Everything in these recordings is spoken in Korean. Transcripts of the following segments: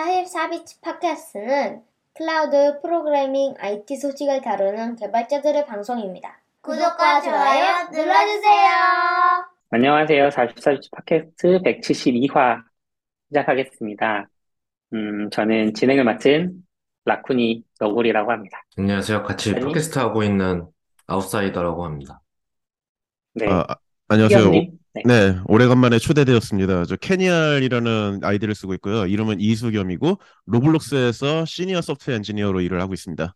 44bits 팟캐스트는 클라우드 프로그래밍 IT 소식을 다루는 개발자들의 방송입니다. 구독과 좋아요 눌러주세요. 안녕하세요. 44bits 팟캐스트 172화 시작하겠습니다. 음, 저는 진행을 맡은 라쿠니 너구리라고 합니다. 안녕하세요. 같이 아니? 팟캐스트 하고 있는 아웃사이더라고 합니다. 네, 아, 아, 안녕하세요. 희영님. 네. 네, 오래간만에 초대되었습니다. 저 캐니알이라는 아이디를 쓰고 있고요. 이름은 이수겸이고 로블록스에서 시니어 소프트웨어 엔지니어로 일을 하고 있습니다.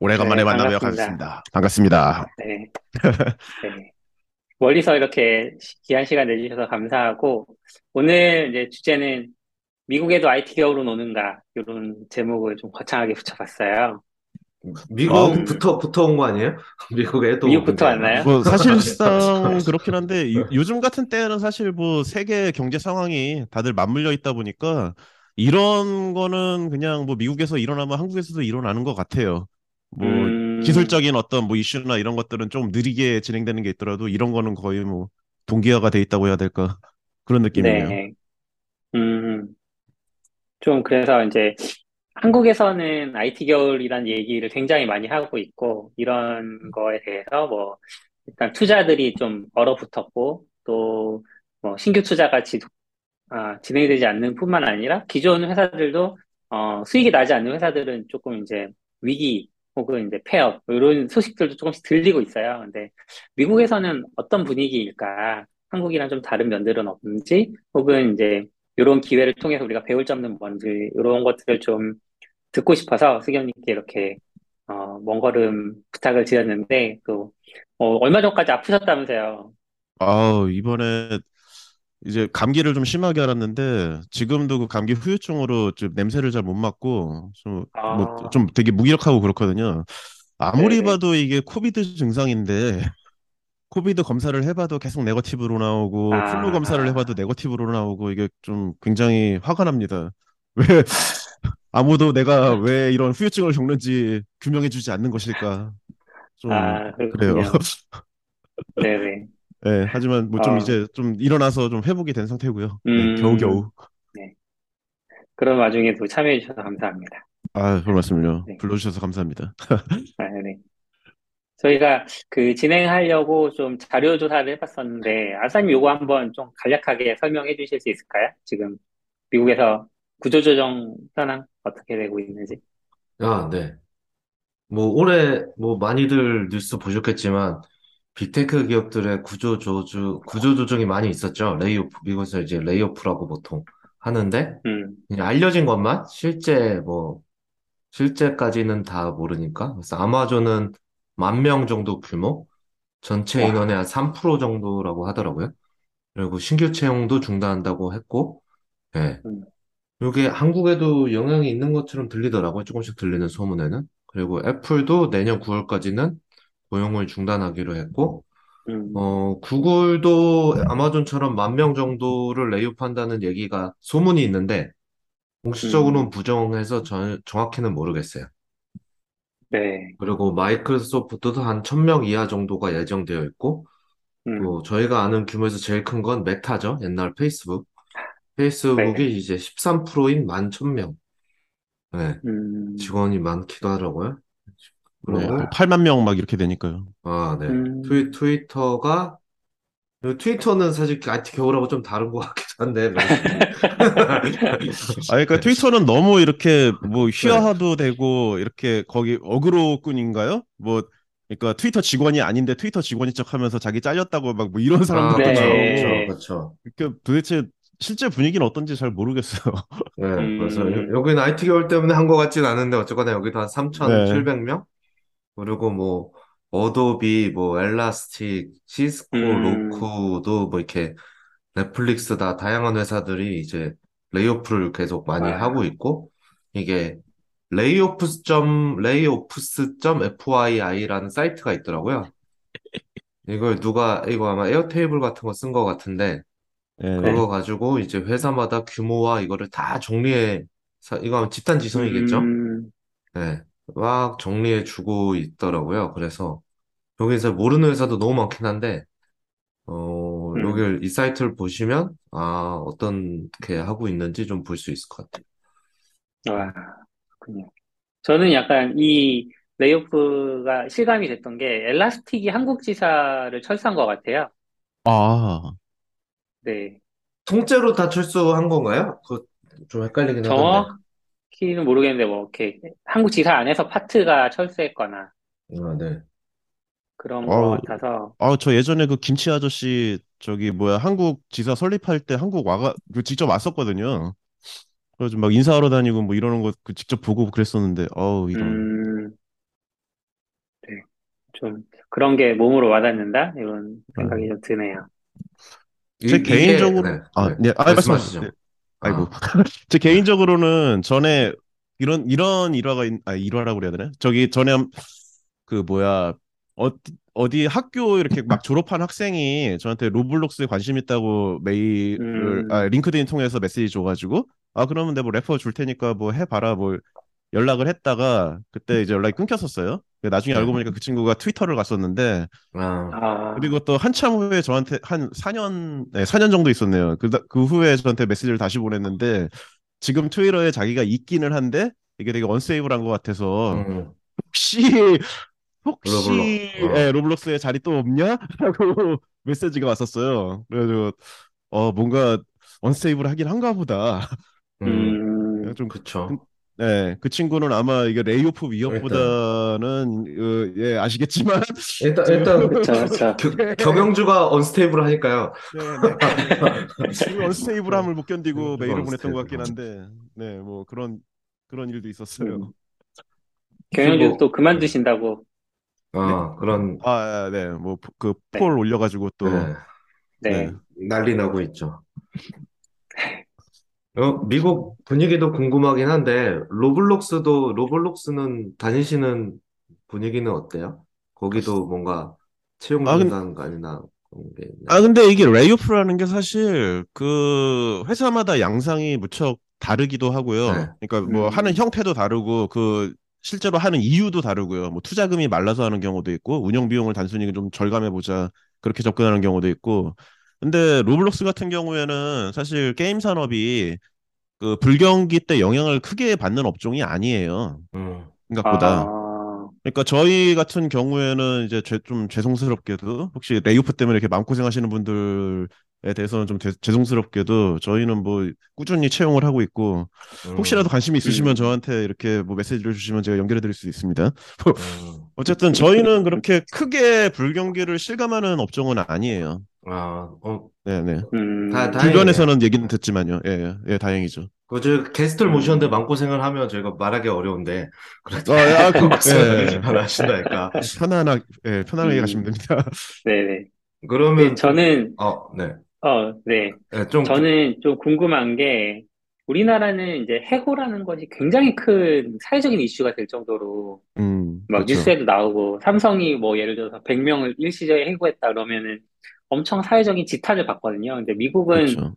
오래간만에 네, 만나며 반갑습니다. 반갑습니다. 반갑습니다. 네. 네. 멀리서 이렇게 시- 귀한 시간 내주셔서 감사하고, 오늘 이제 주제는 미국에도 IT 겨울은 오는가, 이런 제목을 좀 거창하게 붙여봤어요. 미국부터 붙어 온 거 아니에요? 미국에 또 미국부터 왔나요? 뭐 사실상 그렇긴 한데 요- 요즘 같은 때는 사실 뭐 세계 경제 상황이 다들 맞물려 있다 보니까 이런 거는 그냥 뭐 미국에서 일어나면 한국에서도 일어나는 것 같아요. 뭐 음, 기술적인 어떤 뭐 이슈나 이런 것들은 좀 느리게 진행되는 게 있더라도 이런 거는 거의 뭐 동기화가 돼 있다고 해야 될까 그런 느낌이에요. 네. 음, 좀 그래서 이제 한국에서는 IT 겨울이란 얘기를 굉장히 많이 하고 있고, 이런 거에 대해서 뭐, 일단 투자들이 좀 얼어붙었고, 또 뭐 신규 투자가 지속, 아, 진행이 되지 않는 뿐만 아니라 기존 회사들도 어, 수익이 나지 않는 회사들은 조금 이제 위기 혹은 이제 폐업 뭐 이런 소식들도 조금씩 들리고 있어요. 근데 미국에서는 어떤 분위기일까? 한국이랑 좀 다른 면들은 없는지 혹은 이제 이런 기회를 통해서 우리가 배울 점은 뭔지 이런 것들을 좀 듣고 싶어서 수경님께 이렇게 어, 먼 걸음 부탁을 드렸는데 또 어, 얼마 전까지 아프셨다면서요. 아우, 이번에 이제 감기를 좀 심하게 앓았는데 지금도 그 감기 후유증으로 좀 냄새를 잘 못 맡고 좀뭐 아, 좀 되게 무기력하고 그렇거든요. 아무리 네네. 봐도 이게 COVID 증상인데 COVID 검사를 해봐도 계속 negative로 나오고 flu 검사를 아, 해봐도 negative로 나오고 이게 좀 굉장히 화가 납니다. 왜 아무도 내가 왜 이런 후유증을 겪는지 규명해주지 않는 것일까? 좀 아, 그래요. 네네. 네, 하지만 뭐좀 어, 이제 좀 일어나서 좀 회복이 된 상태고요. 네, 음, 겨우겨우. 네. 그런 와중에도 참여해 주셔서 감사합니다. 아, 별 말씀을요. 네. 불러주셔서 감사합니다. 아, 네. 저희가 그 진행하려고 좀 자료 조사를 해봤었는데, 아사님 요거 한번 좀 간략하게 설명해 주실 수 있을까요? 지금 미국에서 구조조정 현황 어떻게 되고 있는지. 아, 네. 뭐 올해 뭐 많이들 뉴스 보셨겠지만 빅테크 기업들의 구조 조주 구조 조정이 많이 있었죠. layoff 미국에서 이제 layoff라고 보통 하는데 음, 알려진 것만 실제 뭐 실제까지는 다 모르니까 그래서 아마존은 만 명 정도 규모 전체 와, 인원의 한 3% 정도라고 하더라고요. 그리고 신규 채용도 중단한다고 했고 예. 음, 이게 한국에도 영향이 있는 것처럼 들리더라고요. 조금씩 들리는 소문에는. 그리고 애플도 내년 9월까지는 고용을 중단하기로 했고, 음, 어, 구글도 아마존처럼 만 명 정도를 레이오프한다는 얘기가 소문이 있는데, 공식적으로는 음, 부정해서 저- 정확히는 모르겠어요. 네, 그리고 마이크로소프트도 한 1000명 이하 정도가 예정되어 있고, 음, 또 저희가 아는 규모에서 제일 큰 건 메타죠. 옛날 페이스북. 페이스북이 이제 13%인 11,000명. 네. 음, 직원이 많기도 하더라고요. 네, 그러고, 뭐 8만 명 막 이렇게 되니까요. 아, 네. 음, 트위, 트위터가, 트위터는 사실 IT 겨울하고 좀 다른 것 같기도 한데, 아, 그러니까 트위터는 너무 이렇게 뭐 네. 휘하도 되고 이렇게 거기 어그로꾼인가요? 뭐 그러니까 트위터 직원이 아닌데 트위터 직원인 척 하면서 자기 잘렸다고 막 뭐 이런 아, 사람들도 그쵸, 나오고 네, 그쵸, 그쵸. 그 도대체 실제 분위기는 어떤지 잘 모르겠어요. 네, 그래서 여- 음, 여기는 IT 겨울 때문에 한 것 같진 않은데, 어쨌거나 여기도 한 네, 3,700명? 그리고 뭐, 어도비, 뭐, 엘라스틱, 시스코, 음, 로쿠도 뭐 이렇게 넷플릭스 다 다양한 회사들이 이제 layoff를 계속 많이 하고 와, 있고, 이게 layoffs 점, layoffs.fyi라는 사이트가 있더라고요. 이걸 누가, 이거 아마 에어테이블 같은 거 쓴 것 같은데, 네, 그거 가지고 이제 회사마다 규모와 이거를 다 정리해, 사- 이거 아마 집단 지성이겠죠? 음, 네. 막 정리해 주고 있더라고요. 그래서 여기서 모르는 회사도 너무 많긴 한데, 어, 음, 여길 이 사이트를 보시면, 아, 어떻게 하고 있는지 좀 볼 수 있을 것 같아요. 와, 그렇군요. 저는 약간 이 레이오프가 실감이 됐던 게 엘라스틱이 한국 지사를 철수한 것 같아요. 아, 네. 통째로 다 철수한 건가요? 그거 좀 헷갈리긴 하던데. 정확히는 모르겠는데 뭐 이렇게 한국 지사 안에서 파트가 철수했거나 아, 네. 그런 아우. 것 같아서 아, 저 예전에 그 김치 아저씨 저기 뭐야 한국 지사 설립할 때 한국 와가 그 직접 왔었거든요. 그래서 막 인사하러 다니고 뭐 이러는 거그 직접 보고 그랬었는데 어우 이런 음, 네. 좀 그런 게 몸으로 와닿는다 이런 생각이 좀 드네요. 이- 제 이게- 개인적으로 네, 아, 네. 네, 아, 말씀하시죠. 말씀하시죠. 아이고. 아, 제 개인적으로는 전에 이런 이런 일화가 있, 아 일화라고 그래야 되나? 저기 전에 한- 그 뭐야 어디 어디 학교 이렇게 막 졸업한 학생이 저한테 로블록스에 관심 있다고 메일을 음. 아 링크드인 통해서 메시지 줘가지고 아 그러면 내가 뭐 refer 줄 테니까 뭐 해봐라 뭐 연락을 했다가 그때 이제 연락이 끊겼었어요. 나중에 네. 알고 보니까 그 친구가 트위터를 갔었는데 아, 아, 그리고 또 한참 후에 저한테 한 4년, 네, 4년 정도 있었네요. 그, 그 후에 저한테 메시지를 다시 보냈는데 지금 트위터에 자기가 있기는 한데 이게 되게 unsafe한 것 같아서 음, 혹시 혹시 로블록, 어. 예, 로블록스에 자리 또 없냐? 라고 메시지가 왔었어요. 그래가지고 어 뭔가 unsafe를 하긴 한가 보다. 음, 좀 그쵸. 네, 그 친구는 아마 이게 layoff 위협보다는 어, 예 아시겠지만 일단, 일단, 그쵸. 겨- 경영주가 unstable 하니까요. 네, 네. 그 unstable함을 못 견디고 음, 메일을 보냈던 것 같긴. 한데, 네, 뭐 그런 그런 일도 있었어요. 음. 경영주 뭐- 또 그만두신다고. 아, 그런, 아, 네, 뭐그 네. poll 올려가지고 또, 네, 네. 네. 난리 나고 있죠. 어, 미국 분위기도 궁금하긴 한데, 로블록스도, 로블록스는 다니시는 분위기는 어때요? 거기도 뭔가 채용 아, 근- 공단이나 그런 게 있나요? 아 근데 이게 레이오프라는 게 사실 그 회사마다 양상이 무척 다르기도 하고요. 네. 그러니까 뭐 음. 하는 형태도 다르고 그 실제로 하는 이유도 다르고요. 뭐 투자금이 말라서 하는 경우도 있고 운영 비용을 단순히 좀 절감해 보자 그렇게 접근하는 경우도 있고. 근데 로블록스 같은 경우에는 사실 게임 산업이 그 불경기 때 영향을 크게 받는 업종이 아니에요. 음, 생각보다. 아, 그러니까 저희 같은 경우에는 이제 죄- 좀 죄송스럽게도 혹시 layoff 때문에 이렇게 마음고생하시는 분들에 대해서는 좀 죄- 죄송스럽게도 저희는 뭐 꾸준히 채용을 하고 있고 음, 혹시라도 관심이 있으시면 음. 저한테 이렇게 뭐 메시지를 주시면 제가 연결해 드릴 수 있습니다. 음, 어쨌든 저희는 그렇게 크게 불경기를 실감하는 업종은 아니에요. 아, 어, 네네. 음, 다-. 주변에서는 얘기는 듣지만요. 예, 예, 예, 다행이죠. 그, 저, 게스트를 모셨는데 마음고생을 하면 저희가 말하기 어려운데, 그래도 아, 아, 그, 예. 안 하신다니까. 편안하게, 예, 편안하게 음. 가시면 됩니다. 네네. 그러면, 네, 저는, 어, 네. 어, 네. 네, 좀, 저는 좀 궁금한 게, 우리나라는 이제 해고라는 것이 굉장히 큰 사회적인 이슈가 될 정도로, 음, 막 그렇죠. 뉴스에도 나오고, 삼성이 뭐 예를 들어서 100명을 일시적에 해고했다 그러면은 엄청 사회적인 지탄을 받거든요. 근데 미국은 그렇죠.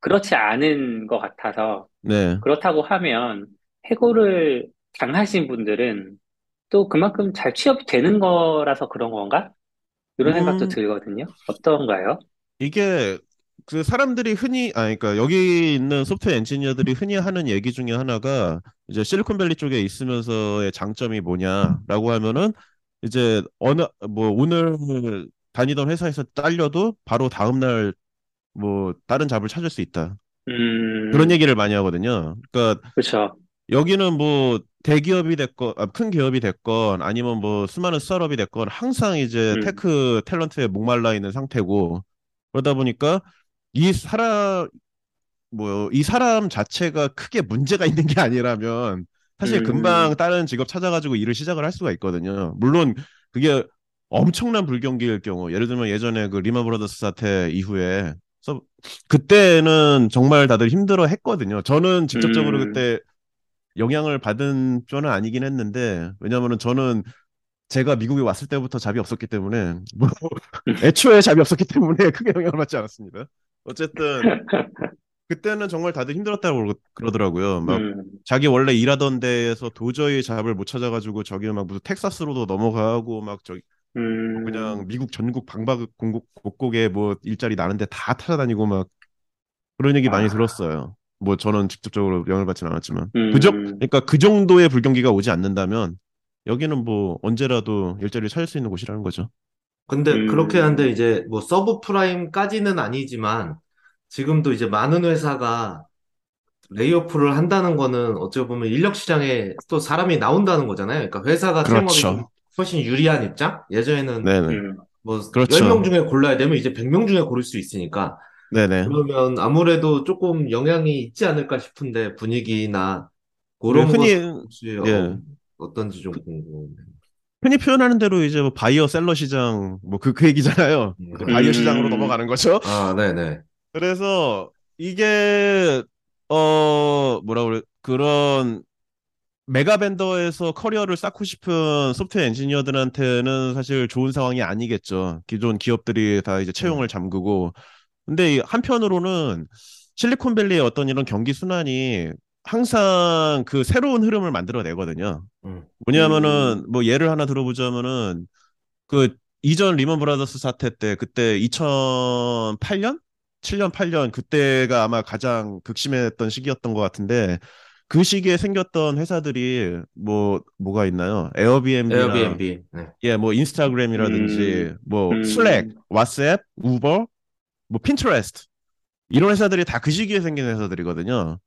그렇지 않은 것 같아서, 네. 그렇다고 하면 해고를 당하신 분들은 또 그만큼 잘 취업이 되는 거라서 그런 건가? 이런 생각도 음. 들거든요. 어떤가요? 이게 그 사람들이 흔히 아 그러니까 여기 있는 소프트웨어 엔지니어들이 흔히 하는 얘기 중에 하나가 이제 실리콘밸리 쪽에 있으면서의 장점이 뭐냐라고 하면은 이제 어느 뭐 오늘 다니던 회사에서 잘려도 바로 다음 날 뭐 다른 job을 찾을 수 있다. 음, 그런 얘기를 많이 하거든요. 그러니까 그렇죠. 여기는 뭐 대기업이 됐건 아, 큰 기업이 됐건 아니면 뭐 수많은 스타트업이 됐건 항상 이제 음. tech talent에 목말라 있는 상태고 그러다 보니까 이 사람 뭐 이 사람 자체가 크게 문제가 있는 게 아니라면 사실 음. 금방 다른 직업 찾아가지고 일을 시작을 할 수가 있거든요. 물론 그게 엄청난 불경기일 경우 예를 들면 예전에 그 리만 브라더스 사태 이후에 그래서 그때는 정말 다들 힘들어 했거든요. 저는 직접적으로 음. 그때 영향을 받은 편은 아니긴 했는데 왜냐면은 저는 제가 미국에 왔을 때부터 잡이 없었기 때문에 뭐 애초에 잡이 없었기 때문에 크게 영향을 받지 않았습니다. 어쨌든 그때는 정말 다들 힘들었다고 그러- 그러더라고요. 막 음, 자기 원래 일하던 데에서 도저히 job을 못 찾아가지고 저기 막 무슨 텍사스로도 넘어가고 막 저기 음, 그냥 미국 전국 방방곡곡 곳곳에 뭐 일자리 나는데 다 찾아다니고 막 그런 얘기 많이 아. 들었어요. 뭐 저는 직접적으로 영향을 받진 않았지만 음. 그정 그러니까 그 정도의 불경기가 오지 않는다면 여기는 뭐 언제라도 일자리를 찾을 수 있는 곳이라는 거죠. 근데 음. 그렇게 하는데 이제 뭐 서브 프라임까지는 아니지만 지금도 이제 많은 회사가 layoff를 한다는 거는 어찌 보면 인력 시장에 또 사람이 나온다는 거잖아요. 그러니까 회사가 그렇죠. 좀 훨씬 유리한 입장? 예전에는 네네. 음. 뭐 그렇죠. 10명 중에 골라야 되면 이제 100명 중에 고를 수 있으니까 네네. 그러면 아무래도 조금 영향이 있지 않을까 싶은데 분위기나 그런 것 흔히 혹시 예. 어, 어떤지 좀 궁금해요. 흔히 표현하는 대로 이제 뭐 buyer seller 시장 뭐그그 얘기잖아요. 음. 그 buyer 음. 시장으로 넘어가는 거죠. 아, 네 네. 그래서 이게 어 뭐라 그래 그런 mega vendor에서 커리어를 쌓고 싶은 소프트웨어 엔지니어들한테는 사실 좋은 상황이 아니겠죠. 기존 기업들이 다 이제 채용을 잠그고 근데 이 한편으로는 실리콘밸리의 어떤 이런 경기 순환이 항상 그 새로운 흐름을 만들어내거든요. 음. 뭐냐면은 뭐 예를 하나 들어보자면은 그 이전 리먼 브라더스 사태 때 그때 2008년? 7년, 8년 그때가 아마 가장 극심했던 시기였던 것 같은데 그 시기에 생겼던 회사들이 뭐 뭐가 있나요? 에어비앤비나 에어비앤비. 네. 예, 뭐 인스타그램이라든지 음. 뭐 음. 슬랙, 왓츠앱, 우버, 뭐 핀트레스트 이런 회사들이 다 그 시기에 생긴 회사들이거든요.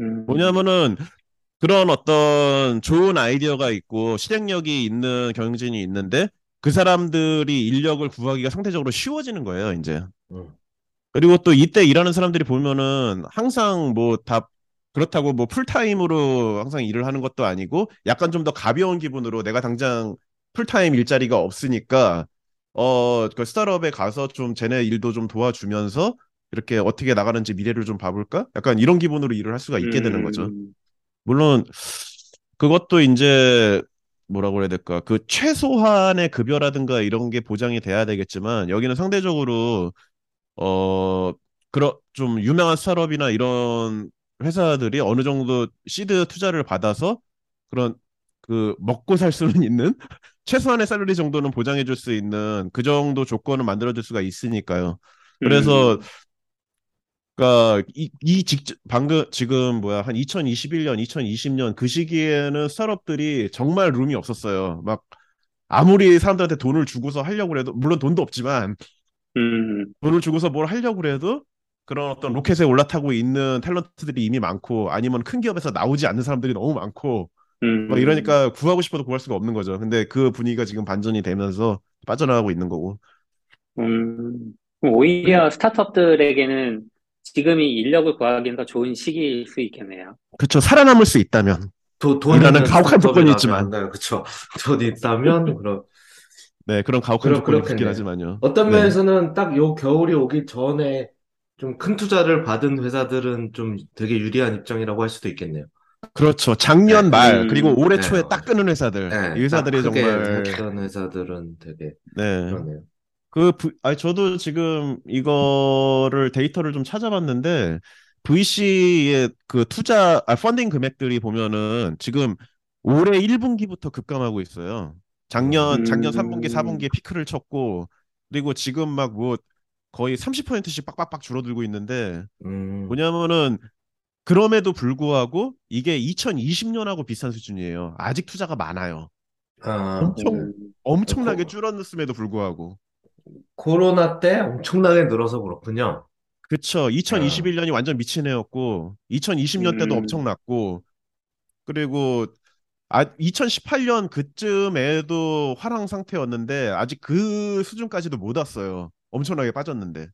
음. 뭐냐면은 그런 어떤 좋은 아이디어가 있고 실행력이 있는 경영진이 있는데 그 사람들이 인력을 구하기가 상대적으로 쉬워지는 거예요, 이제. 음. 그리고 또 이때 일하는 사람들이 보면은 항상 뭐 다 그렇다고 뭐 풀타임으로 항상 일을 하는 것도 아니고 약간 좀 더 가벼운 기분으로 내가 당장 풀타임 일자리가 없으니까 어, 그 스타트업에 가서 좀 쟤네 일도 좀 도와주면서 이렇게 어떻게 나가는지 미래를 좀 봐볼까? 약간 이런 기분으로 일을 할 수가 있게 되는 거죠. 음. 물론 그것도 이제 뭐라고 해야 될까? 그 최소한의 급여라든가 이런 게 보장이 돼야 되겠지만 여기는 상대적으로 어 그런 좀 유명한 스타트업이나 이런 회사들이 어느 정도 시드 투자를 받아서 그런 그 먹고 살 수는 있는 최소한의 살러리 정도는 보장해 줄 수 있는 그 정도 조건을 만들어 줄 수가 있으니까요. 그래서 음. 그러니까 이, 이 직접 방금 지금 뭐야 한 2021년, 2020년 그 시기에는 스타트업들이 정말 룸이 없었어요. 막 아무리 사람들한테 돈을 주고서 하려고 해도 물론 돈도 없지만 음. 돈을 주고서 뭘 하려고 해도 그런 어떤 로켓에 올라타고 있는 탤런트들이 이미 많고 아니면 큰 기업에서 나오지 않는 사람들이 너무 많고 음. 막 이러니까 구하고 싶어도 구할 수가 없는 거죠. 근데 그 분위기가 지금 반전이 되면서 빠져나가고 있는 거고. 음. 오히려 스타트업들에게는 지금이 인력을 구하기는 더 좋은 시기일 수 있겠네요. 그쵸 살아남을 수 있다면 도, 돈 이라는 있는 가혹한 조건이 있지만. 나오면, 네, 그쵸. 돈 있다면, 그럼. 네 그런 가혹한 그렇- 조건이 있긴. 하지만요. 어떤 네. 면에서는 딱요 겨울이 오기 전에 좀 큰 투자를 받은 회사들은 좀 되게 유리한 입장이라고 할 수도 있겠네요. 그렇죠. 작년 네. 말 음. 그리고 올해 네, 초에. 딱 끄는 회사들 네, 이 회사들이 정말 회사들은 되게 네. 그러네요. 그, V- 아니, 저도 지금 이거를 데이터를 좀 찾아봤는데, VC의 그 투자, 아, 펀딩 금액들이 보면은 지금 올해 1분기부터 급감하고 있어요. 작년, 음. 작년 3분기, 4분기에 피크를 쳤고, 그리고 지금 막 뭐 거의 30%씩 빡빡빡 줄어들고 있는데, 음, 뭐냐면은, 그럼에도 불구하고 이게 2020년하고 비슷한 수준이에요. 아직 투자가 많아요. 아, 엄청, 음. 엄청나게 코- 줄었음에도 불구하고. 코로나 때 엄청나게 늘어서 그렇군요. 그쵸. 2021년이 완전 미친 해였고, 2020년 때도 음. 엄청 났고, 그리고 아, 2018년 그쯤에도 화랑 상태였는데, 아직 그 수준까지도 못 왔어요. 엄청나게 빠졌는데.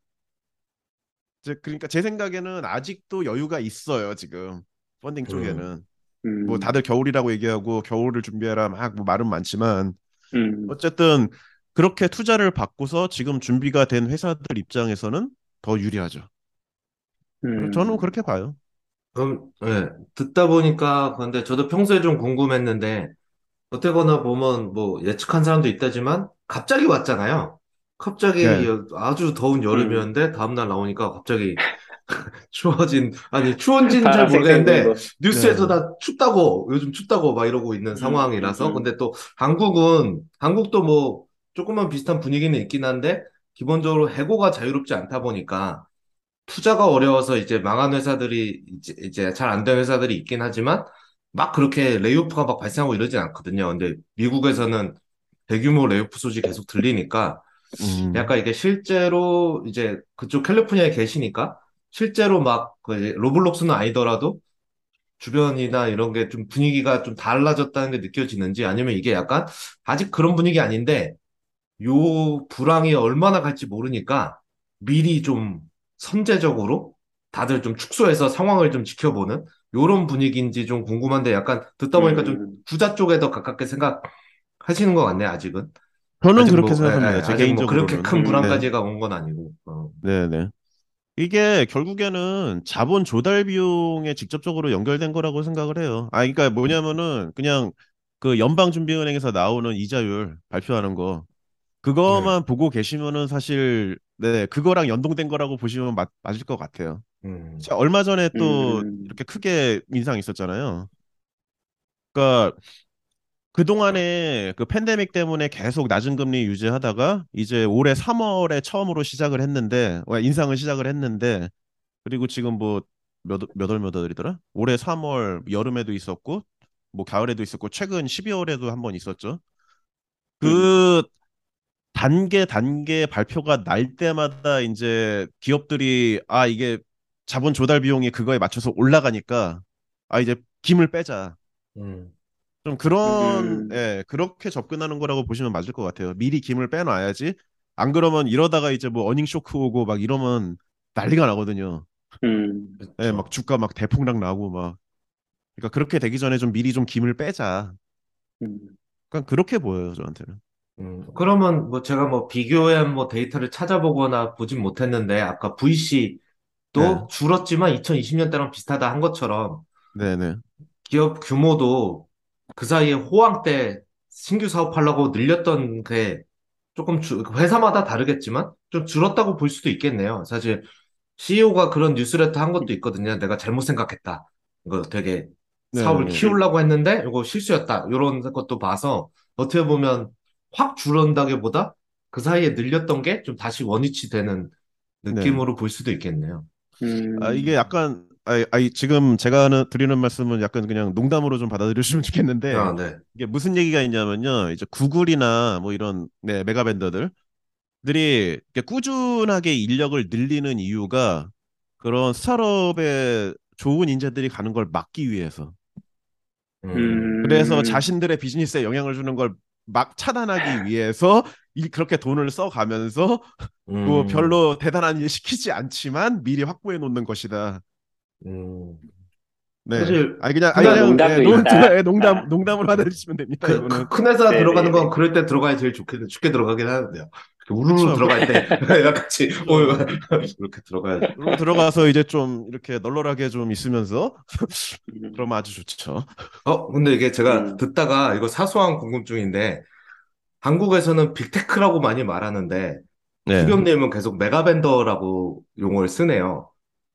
그러니까 제 생각에는 아직도 여유가 있어요, 지금. 펀딩 쪽에는. 음. 뭐 다들 겨울이라고 얘기하고, 겨울을 준비해라 막 뭐 말은 많지만, 음. 어쨌든 그렇게 투자를 받고서 지금 준비가 된 회사들 입장에서는 더 유리하죠. 음. 저는 그렇게 봐요. 그럼, 예, 듣다 보니까, 근데 저도 평소에 좀 궁금했는데, 어떻게거나 보면 뭐 예측한 사람도 있다지만, 갑자기 왔잖아요. 갑자기 네. 여- 아주 더운 여름이었는데, 다음날 나오니까 갑자기 추워진, 아니, 추운지는 잘 모르겠는데. 뉴스에서 네. 다 춥다고, 요즘 춥다고 막 이러고 있는 음, 상황이라서. 음, 음. 근데 또 한국은, 한국도 뭐 조금만 비슷한 분위기는 있긴 한데, 기본적으로 해고가 자유롭지 않다 보니까, 투자가 어려워서 이제 망한 회사들이 이제, 이제 잘 안 된 회사들이 있긴 하지만 막 그렇게 레이오프가 막 발생하고 이러진 않거든요. 근데 미국에서는 대규모 레이오프 소식 계속 들리니까 음. 약간 이게 실제로 이제 그쪽 캘리포니아에 계시니까 실제로 막그 이제 로블록스는 아니더라도 주변이나 이런 게 좀 분위기가 좀 달라졌다는 게 느껴지는지 아니면 이게 약간 아직 그런 분위기 아닌데 요 불황이 얼마나 갈지 모르니까 미리 좀 선제적으로 다들 좀 축소해서 상황을 좀 지켜보는 요런 분위기인지 좀 궁금한데 약간 듣다 보니까 좀 음. 부자 쪽에 더 가깝게 생각하시는 것 같네, 아직은. 저는 아직 그렇게 뭐, 생각합니다. 예, 예, 제 아직 뭐. 그렇게 큰 음. 불황까지가 온 건 아니고. 어. 네, 네. 이게 결국에는 자본 조달 비용에 직접적으로 연결된 거라고 생각을 해요. 아, 그러니까 뭐냐면은 그냥 그 연방준비은행에서 나오는 이자율 발표하는 거 그거만 보고 계시면은 사실 네, 그거랑 연동된 거라고 보시면 맞, 맞을 것 같아요. 음. 자, 얼마 전에 또 음. 이렇게 크게 인상이 있었잖아요. 그러니까 그 동안에 그 팬데믹 때문에 계속 낮은 금리 유지하다가 이제 올해 3월에 처음으로 시작을 했는데 어, 인상을 시작을 했는데 그리고 지금 뭐 몇, 몇 월, 몇 월이더라? 올해 3월 여름에도 있었고 뭐 가을에도 있었고 최근 12월에도 한 번 있었죠. 그 단계 단계 발표가 날 때마다 이제 기업들이 아 이게 자본 조달 비용이 그거에 맞춰서 올라가니까 아 이제 김을 빼자. 음. 좀 그런 음. 예 그렇게 접근하는 거라고 보시면 맞을 것 같아요. 미리 김을 빼놔야지. 안 그러면 이러다가 이제 뭐 어닝 쇼크 오고 막 이러면 난리가 나거든요. 음. 예, 막 주가 막 대폭락 나고 막. 그러니까 그렇게 되기 전에 좀 미리 좀 김을 빼자. 음. 그러니까 그렇게 보여요 저한테는. 음, 그러면 뭐 제가 뭐 비교한 뭐 데이터를 찾아보거나 보진 못했는데 아까 VC도 네. 줄었지만 2020년 때랑 비슷하다 한 것처럼 네네. 기업 규모도 그 사이에 호황 때 신규 사업하려고 늘렸던 게 조금 주, 회사마다 다르겠지만 좀 줄었다고 볼 수도 있겠네요. 사실 CEO가 그런 뉴스레터 한 것도 있거든요. 내가 잘못 생각했다. 이거 되게 사업을 네네네. 키우려고 했는데 이거 실수였다. 이런 것도 봐서 어떻게 보면 확 줄었다기보다 그 사이에 늘렸던 게 좀 다시 원위치 되는 느낌으로 볼 수도 있겠네요. 음. 아 이게 약간 아, 아 지금 제가 하는, 드리는 말씀은 약간 그냥 농담으로 좀 받아들여주시면 좋겠는데 아, 네. 이게 무슨 얘기가 있냐면요. 이제 구글이나 뭐 이런 네, 메가 벤더들 들이 이렇게 꾸준하게 인력을 늘리는 이유가 그런 스타트업에 좋은 인재들이 가는 걸 막기 위해서. 음. 그래서 자신들의 비즈니스에 영향을 주는 걸 막 차단하기 위해서 이 그렇게 돈을 써가면서 뭐 음, 별로 대단한 일 시키지 않지만 미리 확보해 놓는 것이다. 음. 네. 사실 아니 그냥 그냥 아니 그냥 농담도 예, 농, 있다. 예, 농담 아. 농담 으로 받아주시면 됩니다. 그. 그, 큰 회사 네, 들어가는 네, 건 네. 그럴 때 들어가야 제일 좋게, 쉽게 들어가긴 하는데요. 우르르 그쵸. 들어갈 때, 같이, 어, 이렇게 들어가야지. 그리고 들어가서 이제 좀 이렇게 널널하게 좀 있으면서 음. 그러면 아주 좋죠. 어, 근데 이게 제가 음. 듣다가 이거 사소한 궁금증인데, 한국에서는 빅테크라고 많이 말하는데, 네. 수겸님은 계속 mega vendor라고 용어를 쓰네요.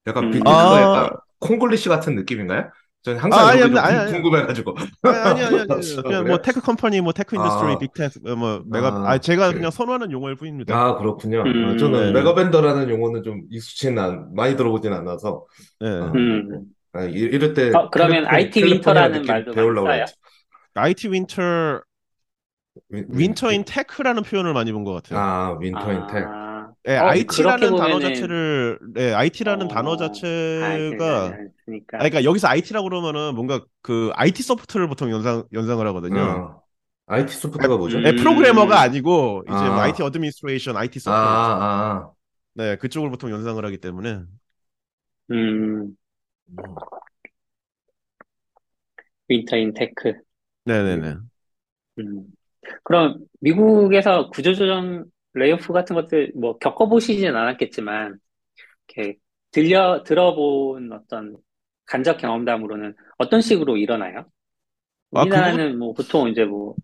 약간 음. 빅테크가 아. 약간 콩글리시 같은 느낌인가요? 저는 항상 아, 이런 게 아니, 좀 아니, 아니. 궁금해가지고. 아니 아니 아니, 아니, 아니. 아, 그냥? 뭐 tech company 뭐 tech industry 아. 빅테크 뭐 메가 아. 아 제가 그냥 선호하는 용어일 뿐입니다. 아, 그렇군요. 음. 아, 저는 네. mega vendor라는 용어는 좀 익숙치는 않, 많이 들어보진 않아서. 네. 아, 음. 아, 이- 이럴 때 어, 그러면 캘리포- IT 캘리포니아 winter라는 말도 배우려고 써요? 그랬지. IT 윈터 윈- 윈터 인 테크라는 표현을 많이 본 것 같아요. 아, winter in tech. 아. 예, 어, IT라는 단어 보면은- 자체를 네, IT라는 어, 단어 아, 자체가 그러니까. 아니, 그러니까 여기서 IT라고 그러면은 뭔가 그 IT 소프트를 보통 연상 연상을 하거든요. 어. IT 소프트가 뭐죠? 음. 예, 프로그래머가 아니고 이제 뭐 아. IT administration, IT 아, support. 아, 네, 그쪽을 보통 연상을 하기 때문에 음, 아. winter in tech. 네, 네, 네. 음. 그럼 미국에서 구조조정 layoff 같은 것들 뭐 겪어보시진 않았겠지만 이렇게 들려 들어본 어떤 간접 경험담으로는 어떤 식으로 일어나요? 아, 우리나라는 뭐 보통 이제 뭐,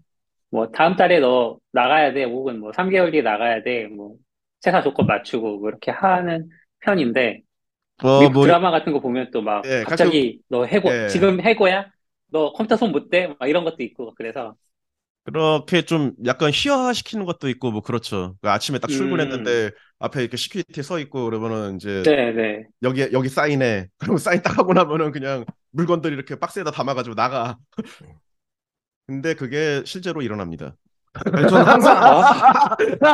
뭐 다음 달에 너 나가야 돼, 혹은 뭐 3개월 뒤에 나가야 돼, 뭐 회사 조건 맞추고 뭐 이렇게 하는 편인데 어, 뭐 드라마 같은 거 보면 또막 예, 갑자기 너 해고 예. 지금 해고야? 너 컴퓨터 손 못 대? 막 이런 것도 있고 그래서 그렇게 좀 약간 희화화시키는 것도 있고 뭐 그렇죠. 그 아침에 딱 출근했는데 앞에 이렇게 security 서 있고 그러면은 이제 네, 네. 여기 여기 사인해. 그리고 사인 딱 하고 나면은 그냥 물건들 이렇게 박스에다 담아가지고 나가. 근데 그게 실제로 일어납니다. 아니, 저는 항상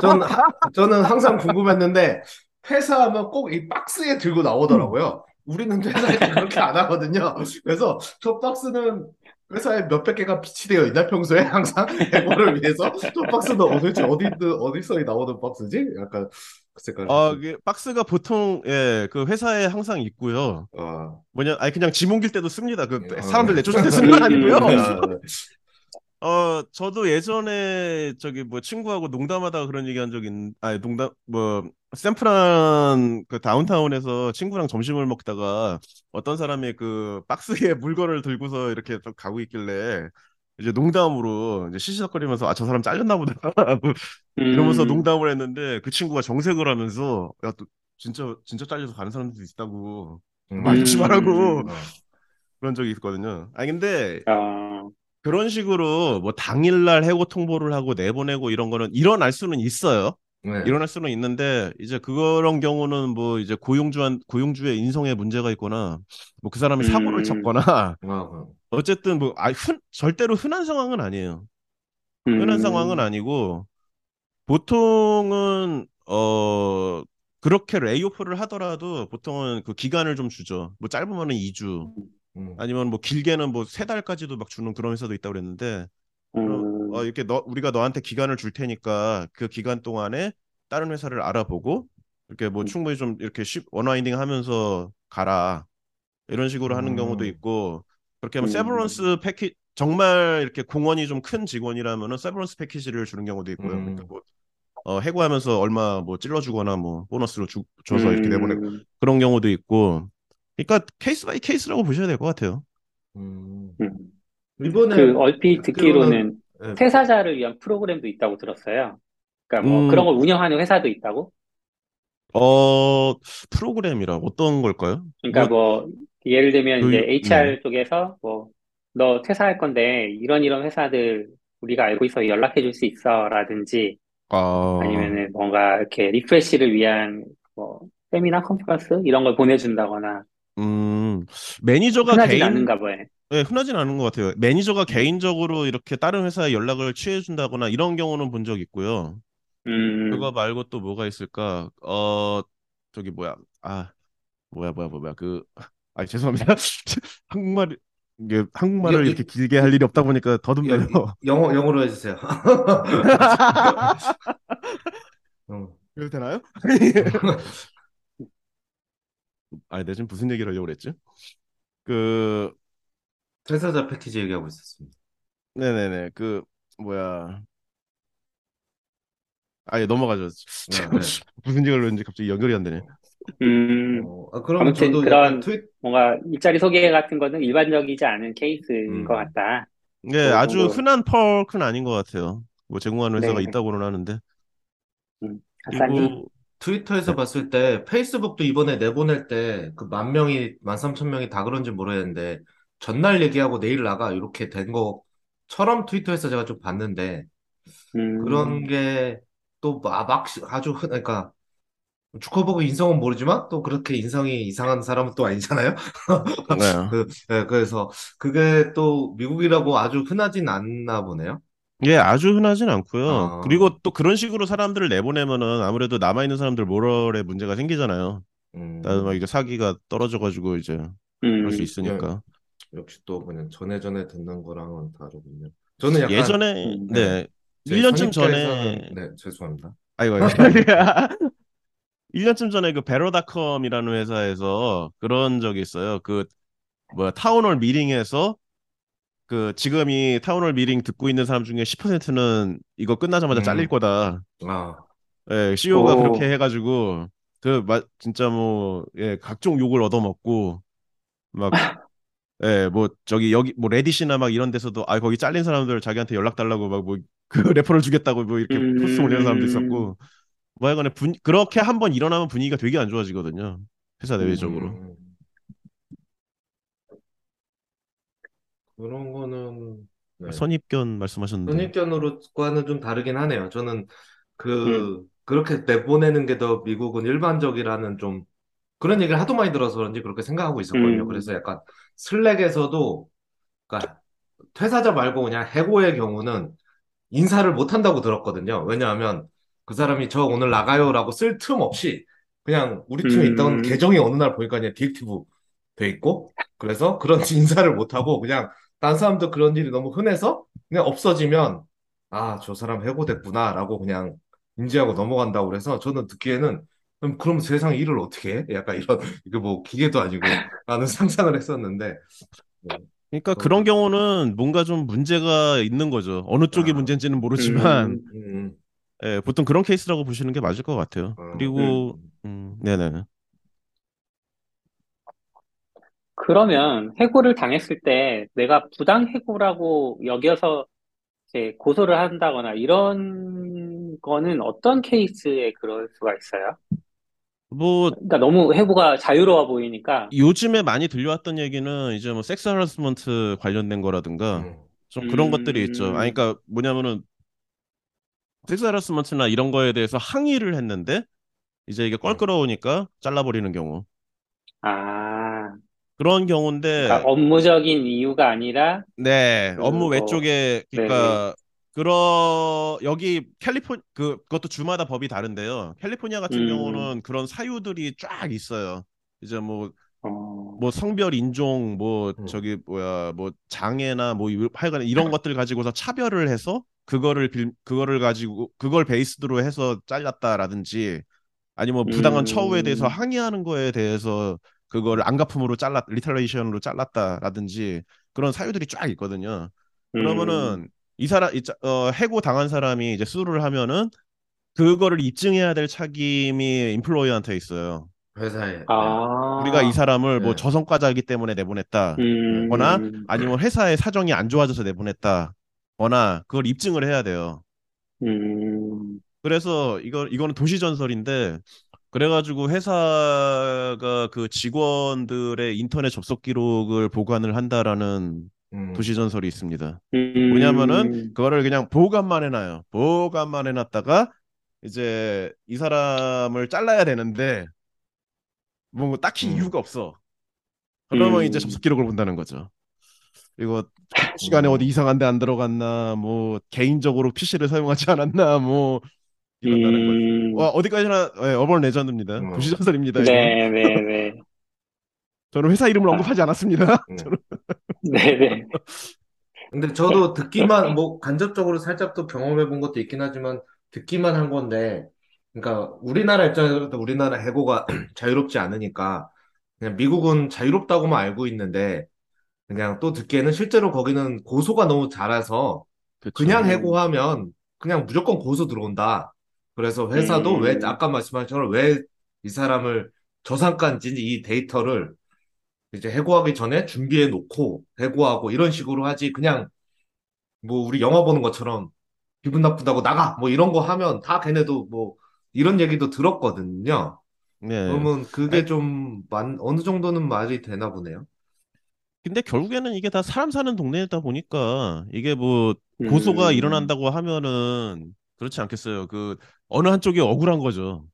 저는, 하- 저는 항상 궁금했는데 회사하면 꼭 이 박스에 들고 나오더라고요. 우리는 회사에서 그렇게 안 하거든요. 그래서 저 박스는 회사에 몇백 개가 비치되어 있나 평소에 항상 에고를 위해서 저 박스는 도대체 어디 어디서 나오는 박스지? 약간 그 색깔. 어, 그 박스가 보통 예, 그 회사에 항상 있고요. 어. 뭐냐, 아니 그냥 짐 옮길 때도 씁니다. 그 어. 사람들 내쫓을 때 쓰는 건 아니고요. 아, 어, 저도 예전에 저기 뭐 친구하고 농담하다가 그런 얘기 한 적이 있는, 아니 농담 뭐 샌프란 그 다운타운에서 친구랑 점심을 먹다가 어떤 사람이 그 박스에 물건을 들고서 이렇게 좀 가고 있길래 이제 농담으로 이제 시시석거리면서 아 저 사람 잘렸나 보다 이러면서 음, 농담을 했는데 그 친구가 정색을 하면서 야 또 진짜 진짜 잘려서 가는 사람들도 있다고 음. 말 조심하라고 어. 그런 적이 있거든요. 아니 근데 어, 그런 식으로 뭐 당일날 해고 통보를 하고 내보내고 이런 거는 일어날 수는 있어요. 네. 일어날 수는 있는데 이제 그런 경우는 뭐 이제 고용주한 고용주의 인성에 문제가 있거나 뭐 그 사람이 사고를 음. 쳤거나 어, 어. 어쨌든 뭐 아, 흔, 절대로 흔한 상황은 아니에요. 음, 흔한 상황은 아니고 보통은 어 그렇게 레이오프를 하더라도 보통은 그 기간을 좀 주죠. 뭐 짧으면은 2주 음. 아니면 뭐 길게는 뭐 세 달까지도 막 주는 그런 회사도 있다고 그랬는데 음, 어, 이렇게 너, 우리가 너한테 기간을 줄 테니까 그 기간 동안에 다른 회사를 알아보고 이렇게 뭐 음. 충분히 좀 이렇게 쉽 unwinding 하면서 가라 이런 식으로 하는 음. 경우도 있고 그렇게 하면 음. severance packa- 정말 이렇게 공헌이 좀 큰 직원이라면은 severance package를 주는 경우도 있고요. 음. 그러니까 뭐 어, 해고하면서 얼마 뭐 찔러주거나 뭐 보너스로 주, 줘서 이렇게 내보내고 음, 그런 경우도 있고 그러니까 case by case라고 보셔야 될 것 같아요. 음. 음. 이번에 그 얼핏 듣기로는 네. 퇴사자를 위한 프로그램도 있다고 들었어요. 그러니까 뭐 음. 그런 걸 운영하는 회사도 있다고? 어 프로그램이라 어떤 걸까요? 그러니까 뭐 예를 들면 그- 이제 네. HR 쪽에서 뭐 너 퇴사할 건데 이런 이런 회사들 우리가 알고 있어 연락해 줄 수 있어라든지 아, 아니면은 뭔가 이렇게 refresh를 위한 뭐 세미나 컨퍼런스 이런 걸 보내준다거나 음, 매니저가 흔하진 개인, 않은가 봐요. 네, 흔하진 않은 것 같아요. 매니저가 개인적으로 이렇게 다른 회사에 연락을 취해준다거나 이런 경우는 본 적 있고요. 음, 그거 말고 또 뭐가 있을까? 어, 저기 뭐야? 아, 뭐야, 뭐야, 뭐야? 그, 아, 죄송합니다. 한국말 이게 한국말을 여- 여- 이렇게 길게 할 일이 없다 보니까 더듬네요. 여- 영어 영어로 해주세요. 어. 그래도 되나요? 아, 내가 지금 무슨 얘기를 하려고 그랬지? 그, 퇴사자 패키지 얘기하고 있었습니다. 네네네, 그 뭐야? 아예 넘어가죠. 네, 네. 무슨 얘기를 했는지 갑자기 연결이 안 되네. 음, 어, 아, 그럼 아무튼 저도 그런- 약간 트윗 뭔가 일자리 소개 같은 거는 일반적이지 않은 케이스인 음. 것 같다. 네, 그 아주 정도. 흔한 펄크는 아닌 것 같아요. 뭐 제공하는 회사가 네. 있다고는 하는데. 아싸님. 그리고 트위터에서 네. 봤을 때 페이스북도 이번에 내보낼 때 그 만 명이 만 삼천 명이 다 그런지 모르겠는데 전날 얘기하고 내일 나가 이렇게 된 것처럼 트위터에서 제가 좀 봤는데 음, 그런 게 또 막 아주 흔 그러니까 주커버그 인성은 모르지만 또 그렇게 인성이 이상한 사람은 또 아니잖아요. 네. 그, 네, 그래서 그게 또 미국이라고 아주 흔하진 않나 보네요. 예, 아주 흔하진 않고요. 아. 그리고 또 그런 식으로 사람들을 내보내면은 아무래도 남아있는 사람들 모럴에 문제가 생기잖아요. 음, 막 이게 사기가 떨어져가지고 이제 음, 그럴 수 있으니까. 역시 또 그냥 전에 전에 듣는 거랑은 다르군요. 저는 약간 예전에 음, 네, 제 1년쯤 전에 네, 죄송합니다. 아이고, 아이고. 1년쯤 전에 그 베러닷컴이라는 회사에서 그런 적이 있어요. 그, 뭐야, town hall 미팅에서 그 지금 이 town hall 미팅 듣고 있는 사람 중에 10%는 이거 끝나자마자 음. 잘릴 거다. 아, 예, CEO가 오. 그렇게 해 가지고, 그, 마, 진짜 뭐, 예, 각종 욕을 얻어먹고, 막, 예, 뭐, 저기, 여기, 뭐, Reddit이나 막 이런 데서도, 아, 거기 잘린 사람들 자기한테 연락 달라고 막 뭐, 그 referral 주겠다고 뭐 이렇게 음. post 올리는 사람도 있었고, 뭐 하여간에 분, 그렇게 한번 일어나면 분위기가 되게 안 좋아지거든요. 회사 내외적으로. 음. 그런 거는 네. 선입견 말씀하셨는데. 선입견으로과는 좀 다르긴 하네요. 저는 그 음. 그렇게 내보내는 게 더 미국은 일반적이라는 좀 그런 얘기를 하도 많이 들어서 그런지 그렇게 생각하고 있었거든요. 음. 그래서 약간 슬랙에서도 그러니까 퇴사자 말고 그냥 해고의 경우는 인사를 못 한다고 들었거든요. 왜냐하면 그 사람이 저 오늘 나가요라고 쓸 틈 없이 그냥 우리 팀에 있던 음. 계정이 어느 날 보니까 그냥 deactive 돼 있고 그래서 그런 인사를 못 하고 그냥 딴 사람도 그런 일이 너무 흔해서 그냥 없어지면 아, 저 사람 해고됐구나라고 그냥 인지하고 넘어간다고 그래서 저는 듣기에는 그럼, 그럼 세상 일을 어떻게 해? 약간 이런 이게 뭐 기계도 아니고 라는 상상을 했었는데 네. 그러니까 어, 그런 경우는 뭔가 좀 문제가 있는 거죠. 어느 쪽이 아. 문제인지는 모르지만, 음, 음, 예, 보통 그런 케이스라고 보시는 게 맞을 것 같아요. 어, 그리고, 음, 네네. 그러면 해고를 당했을 때 내가 부당 해고라고 여겨서 이제 고소를 한다거나 이런 거는 어떤 케이스에 그럴 수가 있어요? 뭐, 그러니까 너무 해고가 자유로워 보이니까. 요즘에 많이 들려왔던 얘기는 이제 뭐 섹스 하라스먼트 관련된 거라든가, 음, 좀 그런 음. 것들이 있죠. 아니, 그러니까 뭐냐면은, 섹스 하라스먼트나 이런 거에 대해서 항의를 했는데, 이제 이게 껄끄러우니까 잘라버리는 경우. 아, 그런 경우인데, 그러니까 업무적인 이유가 아니라, 네, 그, 업무 어, 외쪽에, 그러니까, 그러, 여기 캘리포, 그, 그것도 주마다 법이 다른데요. 캘리포니아 같은 음. 경우는 그런 사유들이 쫙 있어요. 이제 뭐, 어, 뭐 성별, 인종, 뭐, 음. 저기, 뭐야, 뭐, 장애나 뭐, 이- 하여간 이런 것들 가지고서 차별을 해서, 그거를 빌, 그거를 가지고, 그걸 베이스로 해서 잘랐다라든지, 아니면 부당한 처우에 대해서 음. 항의하는 거에 대해서 그걸 앙갚음으로 잘랐, retaliation으로 잘랐다라든지, 그런 사유들이 쫙 있거든요. 그러면은 이 사람 이 짜- 어, 해고 당한 사람이 이제 sue를 하면은 그거를 입증해야 될 책임이 employer한테 있어요. 회사에 네. 아, 우리가 이 사람을 뭐 네. 저성과자이기 때문에 내보냈다. 음, 거나 아니면 회사의 사정이 안 좋아져서 내보냈다. 거나 그걸 입증을 해야 돼요. 음, 그래서 이거 이거는 도시 전설인데 그래가지고 회사가 그 직원들의 인터넷 접속 기록을 보관을 한다라는 음, 도시 전설이 있습니다. 음, 뭐냐면은 그거를 그냥 보관만 해놔요. 보관만 해놨다가 이제 이 사람을 잘라야 되는데 뭐 딱히 음. 이유가 없어. 그러면 음. 이제 접속 기록을 본다는 거죠. 이거 시간에 음. 어디 이상한 데 안 들어갔나, 뭐 개인적으로 PC를 사용하지 않았나, 뭐 이런다는 거죠. 음, 와, 어디까지나 예, 어벌 레전드입니다. 음. 도시 전설입니다. 이건. 네, 네, 네, 저는 회사 이름을 언급하지 않았습니다. 음. 네, 네. 근데 저도 듣기만 뭐 간접적으로 살짝 또 경험해 본 것도 있긴 하지만 듣기만 한 건데 그러니까 우리나라 입장에서도 우리나라 해고가 자유롭지 않으니까 그냥 미국은 자유롭다고만 알고 있는데 그냥 또 듣기에는 실제로 거기는 고소가 너무 잘해서 그쵸. 그냥 해고하면 그냥 무조건 고소 들어온다. 그래서 회사도 음. 왜 아까 말씀하신 것처럼 왜 이 사람을 저상가인지 이 데이터를 이제 해고하기 전에 준비해 놓고 해고하고 이런 식으로 하지 그냥 뭐 우리 영화 보는 것처럼 기분 나쁘다고 나가 뭐 이런 거 하면 다 걔네도 뭐 이런 얘기도 들었거든요. 네. 그러면 그게 아니- 좀 만, 어느 정도는 말이 되나 보네요. 근데 결국에는 이게 다 사람 사는 동네다 보니까 이게 뭐 고소가 음. 일어난다고 하면은 그렇지 않겠어요. 그 어느 한쪽이 억울한 거죠.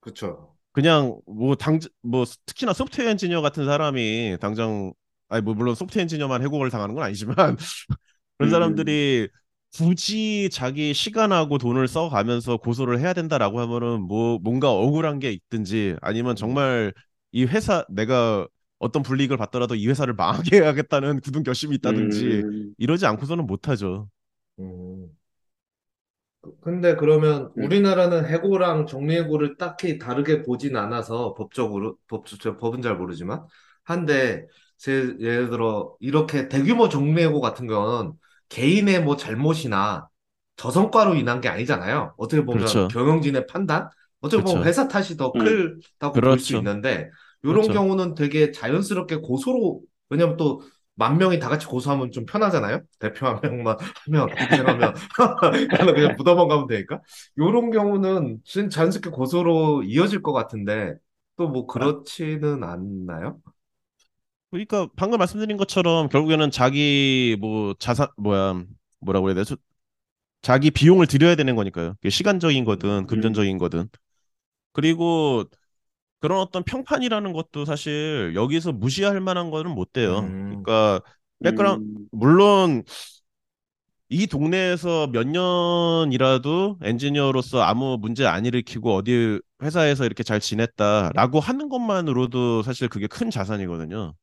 그렇죠. 그냥 뭐 당, 뭐 특히나 소프트웨어 엔지니어 같은 사람이 당장 아니 뭐 물론 소프트웨어 엔지니어만 해고를 당하는 건 아니지만 그런 음. 사람들이 굳이 자기 시간하고 돈을 써가면서 고소를 해야 된다라고 하면은 뭐 뭔가 억울한 게 있든지 아니면 정말 이 회사 내가 어떤 불이익을 받더라도 이 회사를 망하게 해야겠다는 굳은 결심이 있다든지 음, 이러지 않고서는 못하죠. 음. 그- 근데 그러면 음. 우리나라는 해고랑 정리해고를 딱히 다르게 보진 않아서 법적으로 법, 저 법은 잘 모르지만 한데 제 예를 들어 이렇게 대규모 정리해고 같은 건 개인의 뭐 잘못이나 저성과로 인한 게 아니잖아요. 어떻게 보면 그렇죠. 경영진의 판단, 어떻게 보면 그렇죠. 회사 탓이 더 음. 크다고 볼수 그렇죠. 있는데 이런 그렇죠. 경우는 되게 자연스럽게 고소로 왜냐면 또 만 명이 다 같이 고소하면 좀 편하잖아요. 대표 한 명만 하면 나는 그냥 무덤만 가면 되니까. 이런 경우는 진- 자연스럽게 고소로 이어질 것 같은데 또 뭐 그렇지는 않나요? 그러니까 방금 말씀드린 것처럼 결국에는 자기 뭐 자산 뭐야 뭐라고 해야 되죠? 자기 비용을 들여야 되는 거니까요. 시간적인 거든 금전적인 거든. 그리고 그런 어떤 평판이라는 것도 사실 여기서 무시할 만한 거는 못 돼요. 음. 그러니까 백그라운드 음, 물론 이 동네에서 몇 년이라도 엔지니어로서 아무 문제 안 일으키고 어디 회사에서 이렇게 잘 지냈다라고 하는 것만으로도 사실 그게 큰 자산이거든요.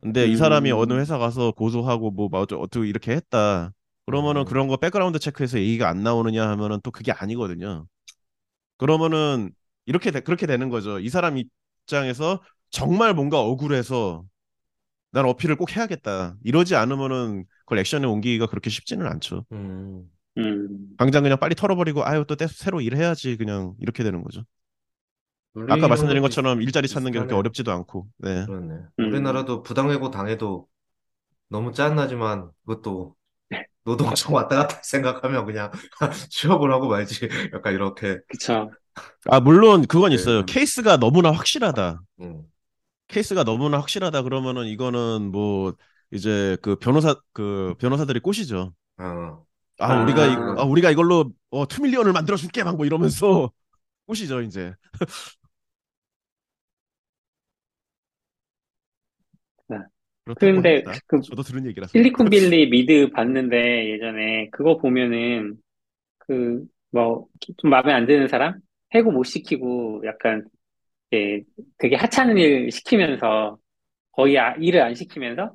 근데 이 사람이 음. 어느 회사 가서 고소하고 뭐 어떻게 이렇게 했다. 그러면은 음. 그런 거 background check해서 얘기가 안 나오느냐 하면은 또 그게 아니거든요. 그러면은 이렇게 돼- 그렇게 되는 거죠. 이 사람 입장에서 정말 뭔가 억울해서 난 어필을 꼭 해야겠다. 이러지 않으면은 그걸 액션에 옮기기가 그렇게 쉽지는 않죠. 음. 음, 당장 그냥 빨리 털어버리고 아유 또 떼- 새로 일해야지 그냥 이렇게 되는 거죠. 아까 말씀드린 것처럼 있- 일자리 찾는 게 그렇게. 어렵지도 않고. 네. 그렇네. 음. 우리나라도 부당해고 당해도 너무 짜증나지만 그것도 노동청 왔다 갔다 생각하면 그냥 취업을 하고 말지. 약간 이렇게. 그쵸. 아 물론 그건 네. 있어요. 케이스가 너무나 확실하다. 음. 케이스가 너무나 확실하다 그러면은 이거는 뭐 이제 그 변호사 그 변호사들이 꼬시죠. 어. 아 아. 우리가 이, 아, 우리가 이걸로 어, two million을 만들어 줄게 막 뭐 이러면서 꼬시죠 이제. 네. 합니다. 그 저도 들은 얘기라서. 실리콘밸리 미드 봤는데 예전에 그거 보면은 그 뭐 좀 마음에 안 드는 사람 해고 못 시키고 약간 예, 되게 하찮은 일 시키면서 거의 아- 일을 안 시키면서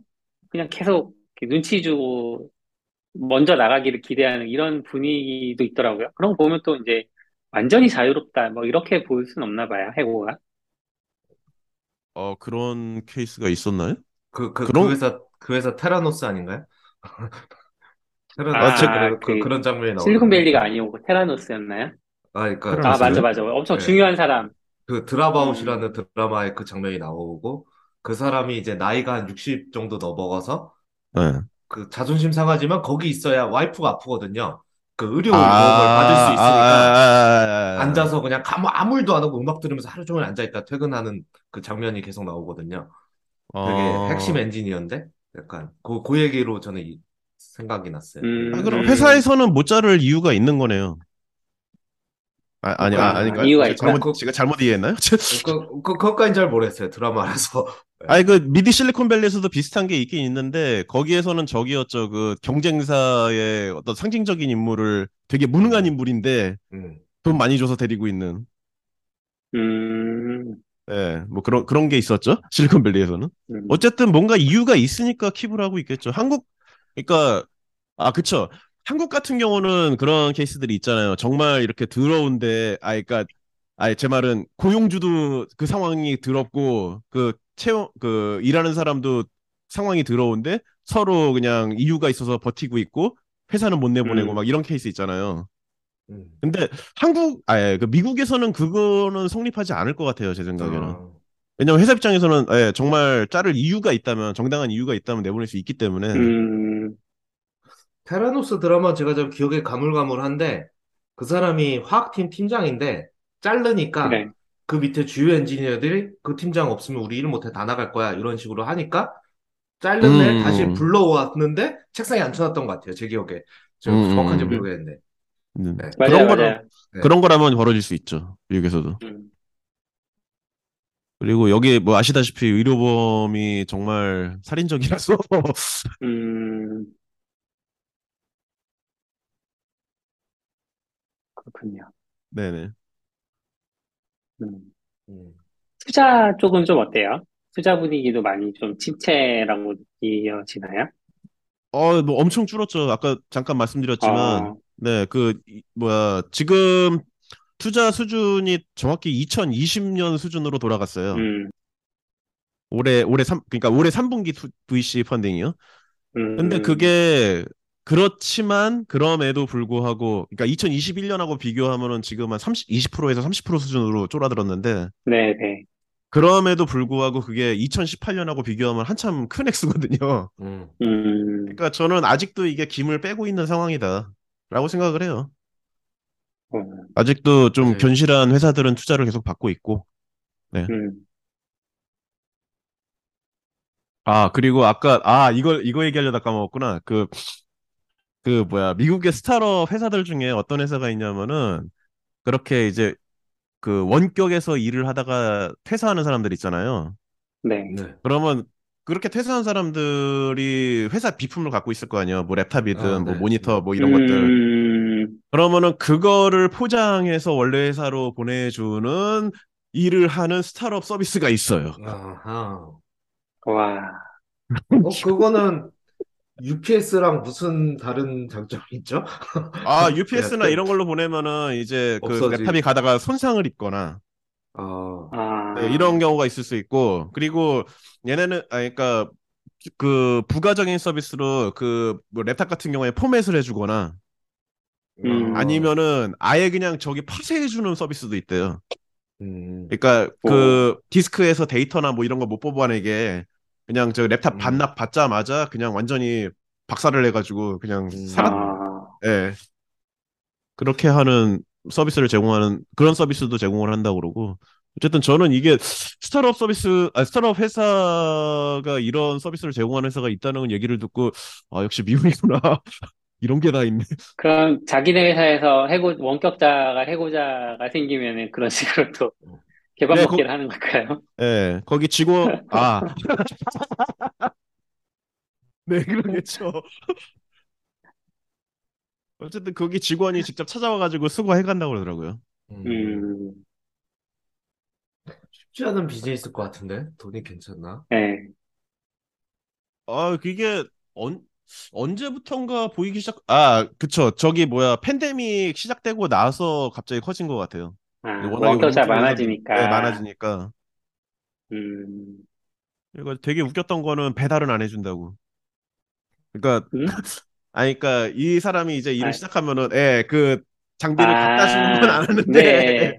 그냥 계속 눈치 주고 먼저 나가기를 기대하는 이런 분위기도 있더라고요. 그런 거 보면 또 이제 완전히 자유롭다 뭐 이렇게 볼 수는 없나 봐요. 해고가. 어 그런 케이스가 있었나요? 그, 그, 그런- 그 회사, 그 회사 Theranos 아닌가요? Theranos. 아, 그래, 그, 그 그 런 장면이 나오는데. 실리콘밸리가 아니고 Theranos였나요? 아, 그러니까 아, 테라노스요? 맞아, 맞아. 엄청 네. 중요한 사람. 그 Dropout이라는 드라마에 그 장면이 나오고 그 사람이 이제 나이가 한 60 정도 넘어가서 네. 그 자존심 상하지만 거기 있어야 와이프가 아프거든요. 그 의료 아, 보험을 받을 수 있으니까 아, 아, 아, 아. 앉아서 그냥 아무 아무 일도 안 하고 음악 들으면서 하루 종일 앉아 있다 퇴근하는 그 장면이 계속 나오거든요. 되게 어. 핵심 엔지니어인데 약간 그, 그 얘기로 저는 이- 생각이 났어요. 음, 아, 그럼 음. 회사에서는 못 자를 이유가 있는 거네요. 아, 아니, 아, 아, 아닌가요? 이유가 있구나. 잘못, 제가 잘못 이해했나요? 그, 그, 그것까지는 잘 모르겠어요. 드라마라서. 아니, 그, 미디 실리콘밸리에서도 비슷한 게 있긴 있는데, 거기에서는 저기였죠. 그, 경쟁사의 어떤 상징적인 인물을 되게 무능한 인물인데, 음. 돈 많이 줘서 데리고 있는, 음, 예, 뭐 그런, 그런 게 있었죠. 실리콘밸리에서는. 음. 어쨌든 뭔가 이유가 있으니까 킵을 하고 있겠죠. 한국, 그러니까, 아, 그쵸. 한국 같은 경우는 그런 케이스들이 있잖아요. 정말 이렇게 더러운데, 아, 그러니까, 아, 제 말은 고용주도 그 상황이 더럽고, 그 채용, 그 일하는 사람도 상황이 더러운데 서로 그냥 이유가 있어서 버티고 있고, 회사는 못 내보내고 음. 막 이런 케이스 있잖아요. 음. 근데 한국, 아, 예, 그 미국에서는 그거는 성립하지 않을 것 같아요, 제 생각에는. 어. 왜냐면 회사 입장에서는 예, 정말 자를 이유가 있다면 정당한 이유가 있다면 내보낼 수 있기 때문에 음, 테라노스 드라마 제가 좀 기억에 가물가물한데 그 사람이 화학팀 팀장인데 자르니까 그래. 그 밑에 주요 엔지니어들이 그 팀장 없으면 우리 일 못해 다 나갈 거야 이런 식으로 하니까 애 음. 다시 불러왔는데 책상에 앉혀놨던 것 같아요 제 기억에 저 음, 정확한지 음. 모르겠는데 음, 네. 그런 맞아요, 거라 맞아요. 네. 그런 거라면 벌어질 수 있죠 미국에서도 음, 그리고 여기 뭐 아시다시피 의료보험이 정말 살인적이라서 그렇군요. 네네 음. 음. 투자 쪽은 좀 어때요? 투자 분위기도 많이 좀 침체라고 느껴지나요? 어 뭐 엄청 줄었죠 아까 잠깐 말씀드렸지만 어, 네그 뭐야 지금 투자 수준이 정확히 2020년 수준으로 돌아갔어요 음, 올해 올해 3 그러니까 올해 3분기 투, VC funding이요 음, 근데 그게 그렇지만 그럼에도 불구하고 그러니까 2021년하고 비교하면은 지금 한 30, 20%에서 30% 수준으로 쫄아들었는데 네, 네. 그럼에도 불구하고 그게 2018년하고 비교하면 한참 큰 액수거든요. 음. 음, 그러니까 저는 아직도 이게 김을 빼고 있는 상황이다라고 생각을 해요. 어, 아직도 좀 맞아요. 견실한 회사들은 투자를 계속 받고 있고 음. 아, 그리고 아까, 아, 이걸, 이거 얘기하려다 까먹었구나. 그, 그, 뭐야, 미국의 스타트업 회사들 중에 어떤 회사가 있냐면은, 그렇게 이제, 그, 원격에서 일을 하다가 퇴사하는 사람들 있잖아요. 네. 네. 그러면, 그렇게 퇴사한 사람들이 회사 비품을 갖고 있을 거 아니에요. 뭐 랩탑이든, 아, 뭐 네. 모니터, 뭐 이런 것들. 음, 그러면은 그거를 포장해서 원래 회사로 보내주는 일을 하는 스타트업 서비스가 있어요. 아하. 와. 어, 그거는 UPS랑 무슨 다른 장점이 있죠? 아, UPS나 약간 이런 걸로 보내면은 이제 그 랩탑이 가다가 손상을 입거나 아, 아, 네, 이런 경우가 있을 수 있고 그리고 얘네는 아 그러니까 그 부가적인 서비스로 그 뭐 랩탑 같은 경우에 포맷을 해주거나 음. 아니면은 아예 그냥 저기 파쇄해주는 서비스도 있대요. 음, 그러니까 그 디스크에서 데이터나 뭐 이런 거 못 뽑아내게 그냥 저 랩탑 음. 반납 받자마자 그냥 완전히 박살을 내가지고 그냥 음. 사라 아, 예. 그렇게 하는 서비스를 제공하는 그런 서비스도 제공을 한다고 그러고 어쨌든 저는 이게 스타트업 서비스 아 스타트업 회사가 이런 서비스를 제공하는 회사가 있다는 얘기를 듣고 아 역시 미국이구나 이런 게 다 있네 그럼 자기네 회사에서 해고, 원격자가 해고자가 생기면은 그런 식으로 또 개밥 네, 먹기를 하는 걸까요? 예 거기 직원 아 네, 그러겠죠. 어쨌든 거기 직원이 직접 찾아와가지고 수거해 간다고 그러더라고요. 음. 음, 쉽지 않은 비즈니스일 것 같은데? 돈이 괜찮나? 네. 아, 그게 언, 언제부턴가 보이기 시작, 아, 그쵸. 저기 뭐야, 팬데믹 시작되고 나서 갑자기 커진 것 같아요. 아, 워낙에 원격자 우리 팀에서 많아지니까. 네, 많아지니까. 음, 그리고 되게 웃겼던 거는 배달은 안 해준다고. 그러니까, 음? 아니, 그러니까 이 사람이 이제 일을 아. 시작하면은, 예, 그 장비를 갖다 주는 건안 하는데 네.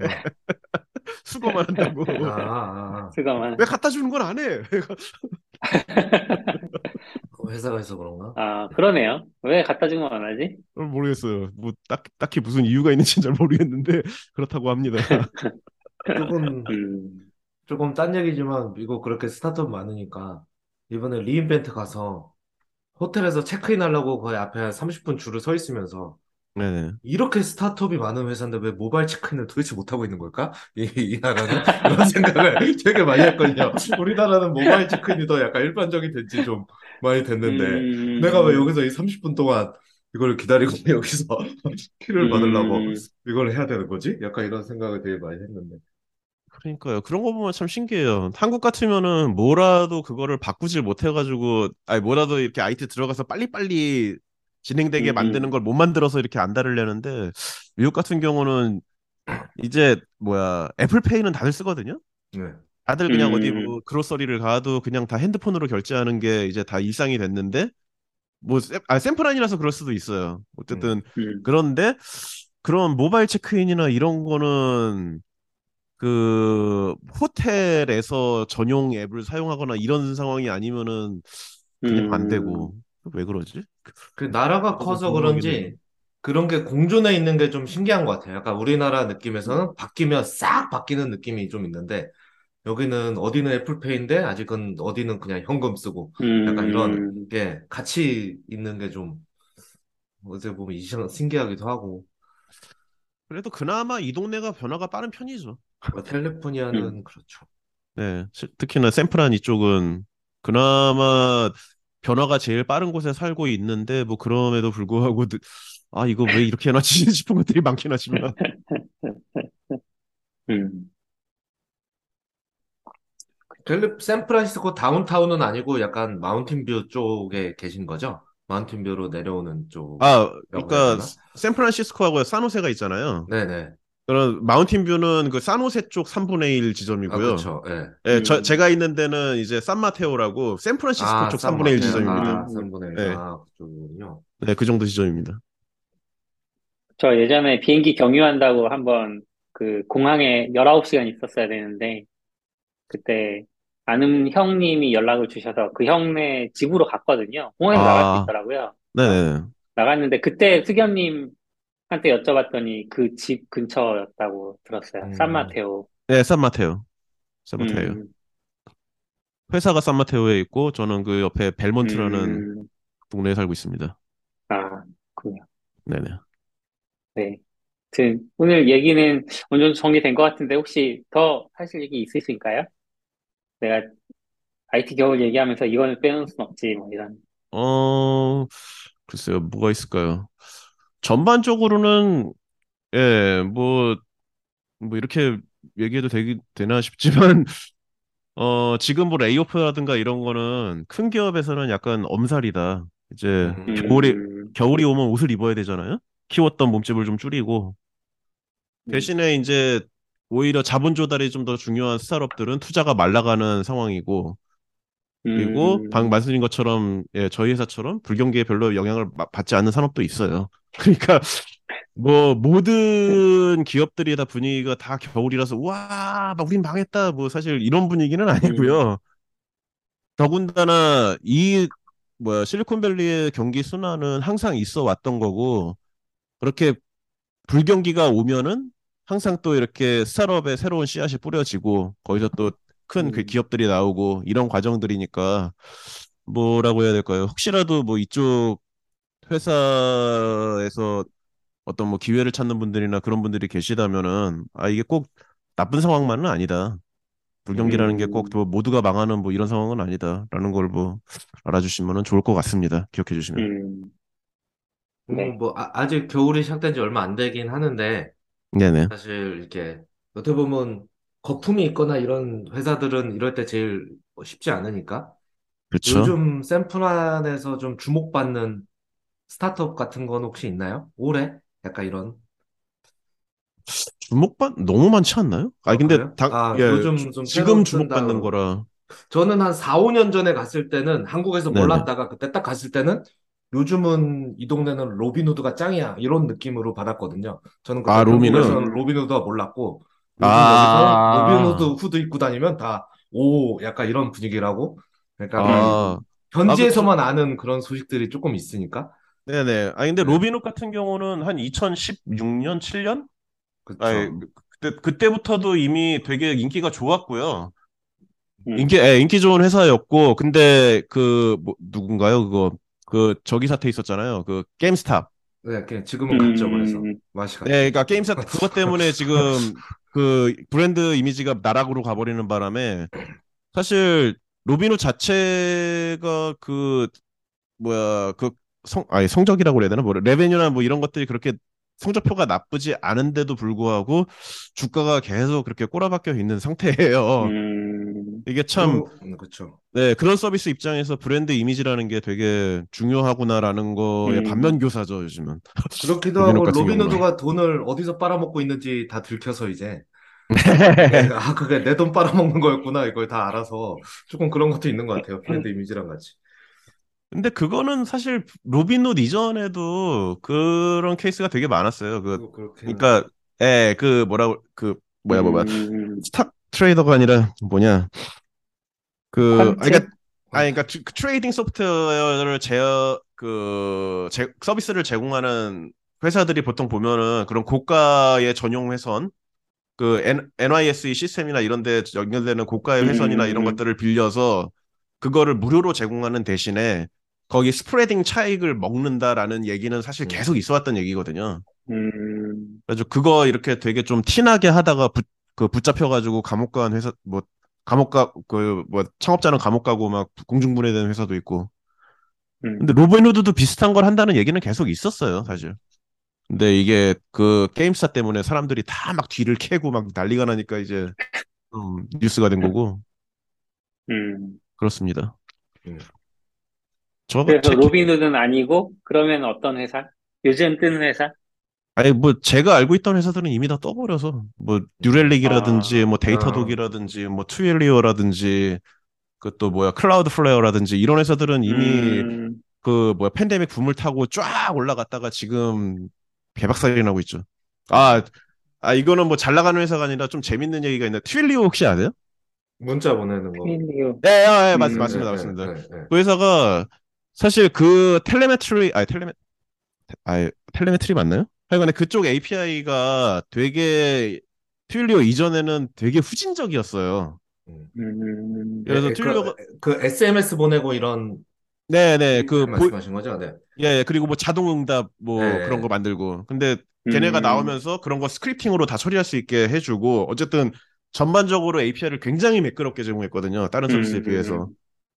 수거만 한다고. 아, 아, 수고만. 왜 갖다 주는 건 안 해? 아. 회사가 있어 그런가? 아, 그러네요. 왜 갖다 주면 안 하지? 모르겠어요. 뭐 딱, 딱히 무슨 이유가 있는지는 잘 모르겠는데 그렇다고 합니다. 조금, 음, 조금 딴 얘기지만 미국 그렇게 스타트업 많으니까 이번에 re:Invent 가서 호텔에서 체크인 하려고 거의 앞에 한 30분 줄을 서 있으면서 네네. 이렇게 스타트업이 많은 회사인데 왜 모바일 체크인을 도대체 못하고 있는 걸까? 이, 이 나라는? 이런 생각을 되게 많이 했거든요. 우리나라는 모바일 체크인이 더 약간 일반적이 된지 좀 많이 됐는데 음, 내가 왜 여기서 이 30분 동안 이걸 기다리고 여기서 키를 받으려고 음, 이걸 해야 되는 거지? 약간 이런 생각을 되게 많이 했는데. 그러니까요. 그런 거 보면 참 신기해요. 한국 같으면은 뭐라도 그거를 바꾸질 못해가지고, 아니 뭐라도 이렇게 IT 들어가서 빨리빨리 진행되게 음, 만드는 걸 못 만들어서 이렇게 안달을 내는데, 미국 같은 경우는 이제 뭐야, 애플페이는 다들 쓰거든요? 네. 다들 그냥 어디 음. 뭐 그로서리를 가도 그냥 다 핸드폰으로 결제하는 게 이제 다 일상이 됐는데, 뭐, 샘, 아, 샘플 아니라서 그럴 수도 있어요. 어쨌든, 음, 그런데 그런 모바일 체크인이나 이런 거는 그 호텔에서 전용 앱을 사용하거나 이런 상황이 아니면은 그냥 안 음, 되고 왜 그러지? 그 나라가 커서 그런지. 그런 게 공존해 있는 게 좀 신기한 것 같아요. 약간 우리나라 느낌에서는 바뀌면 싹 바뀌는 느낌이 좀 있는데 여기는 어디는 애플페이인데 아직은 어디는 그냥 현금 쓰고 약간 이런 음, 게 같이 있는 게 좀 어떻게 보면 이상 신기하기도 하고 그래도 그나마 이 동네가 변화가 빠른 편이죠. 뭐 캘리포니아는 음. 그렇죠. 네, 시- 특히나 샌프란 이쪽은 그나마 변화가 제일 빠른 곳에 살고 있는데 뭐 그럼에도 불구하고 느- 아 이거 왜 이렇게 해놨지 싶은 것들이 많긴 하지만 음. 캘리 샌프란시스코 다운타운은 아니고 약간 마운틴뷰 쪽에 계신 거죠? 마운틴뷰로 내려오는 쪽. 아 그러니까? 샌프란시스코하고 산호세가 있잖아요. 네네. 그런 마운틴 뷰는 그 산호세 쪽 3분의 1 아, 지점이고요. 그렇죠. 예. 예, 저, 음. 제가 있는 데는 이제 산마테오라고 샌프란시스코 아, 쪽산 3분의 1 마테오. 지점입니다. 아, 3분의 1. 네. 아, 그쪽이군요. 네, 그 정도 지점입니다. 저 예전에 비행기 경유한다고 한번 그 공항에 19시간 있었어야 되는데, 그때 아는 형님이 연락을 주셔서 그 형네 집으로 갔거든요. 공항에서 나갈 수 아. 있더라고요. 네, 나갔는데 그때 수겸님 한테 여쭤봤더니 그 집 근처였다고 들었어요. 음. 산마테오. 네, 산마테오. 산마테오. 음, 회사가 산마테오에 있고 저는 그 옆에 벨몬트라는 음, 동네에 살고 있습니다. 아, 그렇군요. 네네. 네. 아무튼 오늘 얘기는 어느 정도 정리된 것 같은데 혹시 더 하실 얘기 있으실까요? 내가 IT 겨울 얘기하면서 이거는 빼놓을 순 없지, 뭐 이런. 어, 글쎄요, 뭐가 있을까요? 전반적으로는, 예, 뭐, 뭐, 이렇게 얘기해도 되기, 되나 싶지만, 어, 지금 뭐 레이오프라든가 이런 거는 큰 기업에서는 약간 엄살이다. 이제 음. 겨울이, 음, 겨울이 오면 옷을 입어야 되잖아요? 키웠던 몸집을 좀 줄이고, 음. 대신에 이제 오히려 자본 조달이 좀 더 중요한 스타트업들은 투자가 말라가는 상황이고, 그리고 음, 방금 말씀드린 것처럼 예, 저희 회사처럼 불경기에 별로 영향을 마- 받지 않는 산업도 있어요. 그러니까 뭐 모든 기업들이 다 분위기가 다 겨울이라서 와, 막 우린 망했다. 뭐 사실 이런 분위기는 아니고요. 더군다나 이 뭐야 실리콘밸리의 경기 순환은 항상 있어 왔던 거고 그렇게 불경기가 오면은 항상 또 이렇게 스타트업의 새로운 씨앗이 뿌려지고 거기서 또 큰그 음. 기업들이 나오고 이런 과정들이니까 뭐라고 해야 될까요? 혹시라도 뭐 이쪽 회사에서 어떤 뭐 기회를 찾는 분들이나 그런 분들이 계시다면은 아 이게 꼭 나쁜 상황만은 아니다. 불경기라는 게꼭 음. 뭐 모두가 망하는 뭐 이런 상황은 아니다라는 걸 뭐 알아주시면은 좋을 것 같습니다. 기억해 주시면. 음, 뭐, 네. 뭐 아, 아직 겨울이 시작된 지 얼마 안 되긴 하는데 네네. 사실 이렇게 어떻게 보면 거품이 있거나 이런 회사들은 이럴 때 제일 쉽지 않으니까 그렇죠. 요즘 샌프란에서 좀 주목받는 스타트업 같은 건 혹시 있나요? 올해? 약간 이런. 주목받 너무 많지 않나요? 아, 근데 그래요? 당, 아, 예, 요즘 주- 좀 지금 주목받는 뜬다고. 거라. 저는 한 4, 5년 전에 갔을 때는 한국에서 네네. 몰랐다가 그때 딱 갔을 때는 요즘은 이 동네는 Robinhood가 짱이야. 이런 느낌으로 받았거든요. 저는 그때 아, Robin은? 한국에서는 Robinhood가 몰랐고 아. 로빈후드 후드 입고 다니면 다 오, 약간 이런 분위기라고. 그러니까 아, 현지에서만 아 는 그런 소식들이 조금 있으니까. 네네. 아니 근데 네. 로빈 훗 같은 경우는 한 2016년, 7년? 아니 그쵸. 그때 그때부터도 이미 되게 인기가 좋았고요. 음. 인기, 예, 인기 좋은 회사였고, 근데 그 뭐, 누군가요? 그거 그 저기 사태 있었잖아요. 그 GameStop. 네, 지금은 갔죠. 그래서 음, 맛이 갔죠. 네, 그러니까 게임 사태 그것 때문에 지금 그 브랜드 이미지가 나락으로 가버리는 바람에 사실 로빈훗 자체가 그 뭐야 그 성 아니 성적이라고 그래야 되나? 뭐 레베뉴나 뭐 이런 것들이 그렇게 성적표가 나쁘지 않은데도 불구하고 주가가 계속 그렇게 꼬라박혀 있는 상태예요. 음, 이게 참 음, 그쵸. 네, 그런 서비스 입장에서 브랜드 이미지라는 게 되게 중요하구나라는 거의 음. 반면 교사죠, 요즘은. 그렇기도 하고 로빈후드가 돈을 어디서 빨아먹고 있는지 다 들켜서 이제 네, 아 그게 내 돈 빨아먹는 거였구나 이걸 다 알아서 조금 그런 것도 있는 것 같아요 브랜드 이미지랑 같이 근데 그거는 사실 로빈후드 이전에도 그런 케이스가 되게 많았어요. 그, 그렇게 그러니까, 예, 그 뭐라고, 그, 뭐야, 뭐야, 음, stock trader가 아니라 뭐냐. 그, 아니, 퀀트? 그러니까, 아니, 그러니까 트- 그 trading 소프트웨어를 제, 그, 제, 서비스를 제공하는 회사들이 보통 보면은 그런 고가의 전용 회선, 그 N, NYSE 시스템이나 이런 데 연결되는 고가의 회선이나 이런 음. 것들을 빌려서 그거를 무료로 제공하는 대신에 거기 스프레딩 차익을 먹는다라는 얘기는 사실 음. 계속 있어 왔던 얘기거든요. 음, 그래서 그거 이렇게 되게 좀 티나게 하다가 붙, 그 붙잡혀가지고 감옥 간 회사, 뭐, 감옥 가, 그, 뭐, 창업자는 감옥 가고 막 공중분해된 회사도 있고. 음, 근데 로빈후드도 비슷한 걸 한다는 얘기는 계속 있었어요, 사실. 근데 이게 그 게임스탑 때문에 사람들이 다 막 뒤를 캐고 막 난리가 나니까 이제 좀 뉴스가 된 거고. 음. 그렇습니다. 음. 저, 그래서 제, 로빈후드는 아니고 그러면 어떤 회사? 요즘 뜨는 회사? 아니, 뭐, 제가 알고 있던 회사들은 이미 다 떠버려서, 뭐, New Relic이라든지, 아, 뭐, Datadog이라든지, 뭐, Twilio라든지, 그 또 뭐야, Cloudflare라든지, 이런 회사들은 이미 음, 그 뭐야, 팬데믹 붐을 타고 쫙 올라갔다가 지금 개박살이 나고 있죠. 아, 아, 이거는 뭐 잘 나가는 회사가 아니라 좀 재밌는 얘기가 있는데, Twilio 혹시 아세요? 문자 보내는 거 Twilio. 네, 아, 예, 맞, 음, 맞습니다, 네, 맞습니다. 네, 네, 네. 그 회사가 사실 그 telemetry, 아니, 텔레메, 아, telemetry 맞나요? 하여간에 그쪽 API가 되게 트윌리오 이전에는 되게 후진적이었어요. 음. 음, 그래서 그, 뚫려가- 그 SMS 보내고 이런 네네 그 보, 말씀하신 거죠? 네. 예 그리고 뭐 자동응답 뭐 네. 그런 거 만들고 근데 걔네가 음, 나오면서 그런 거 스크립팅으로 다 처리할 수 있게 해주고 어쨌든 전반적으로 API를 굉장히 매끄럽게 제공했거든요 다른 서비스에 음, 비해서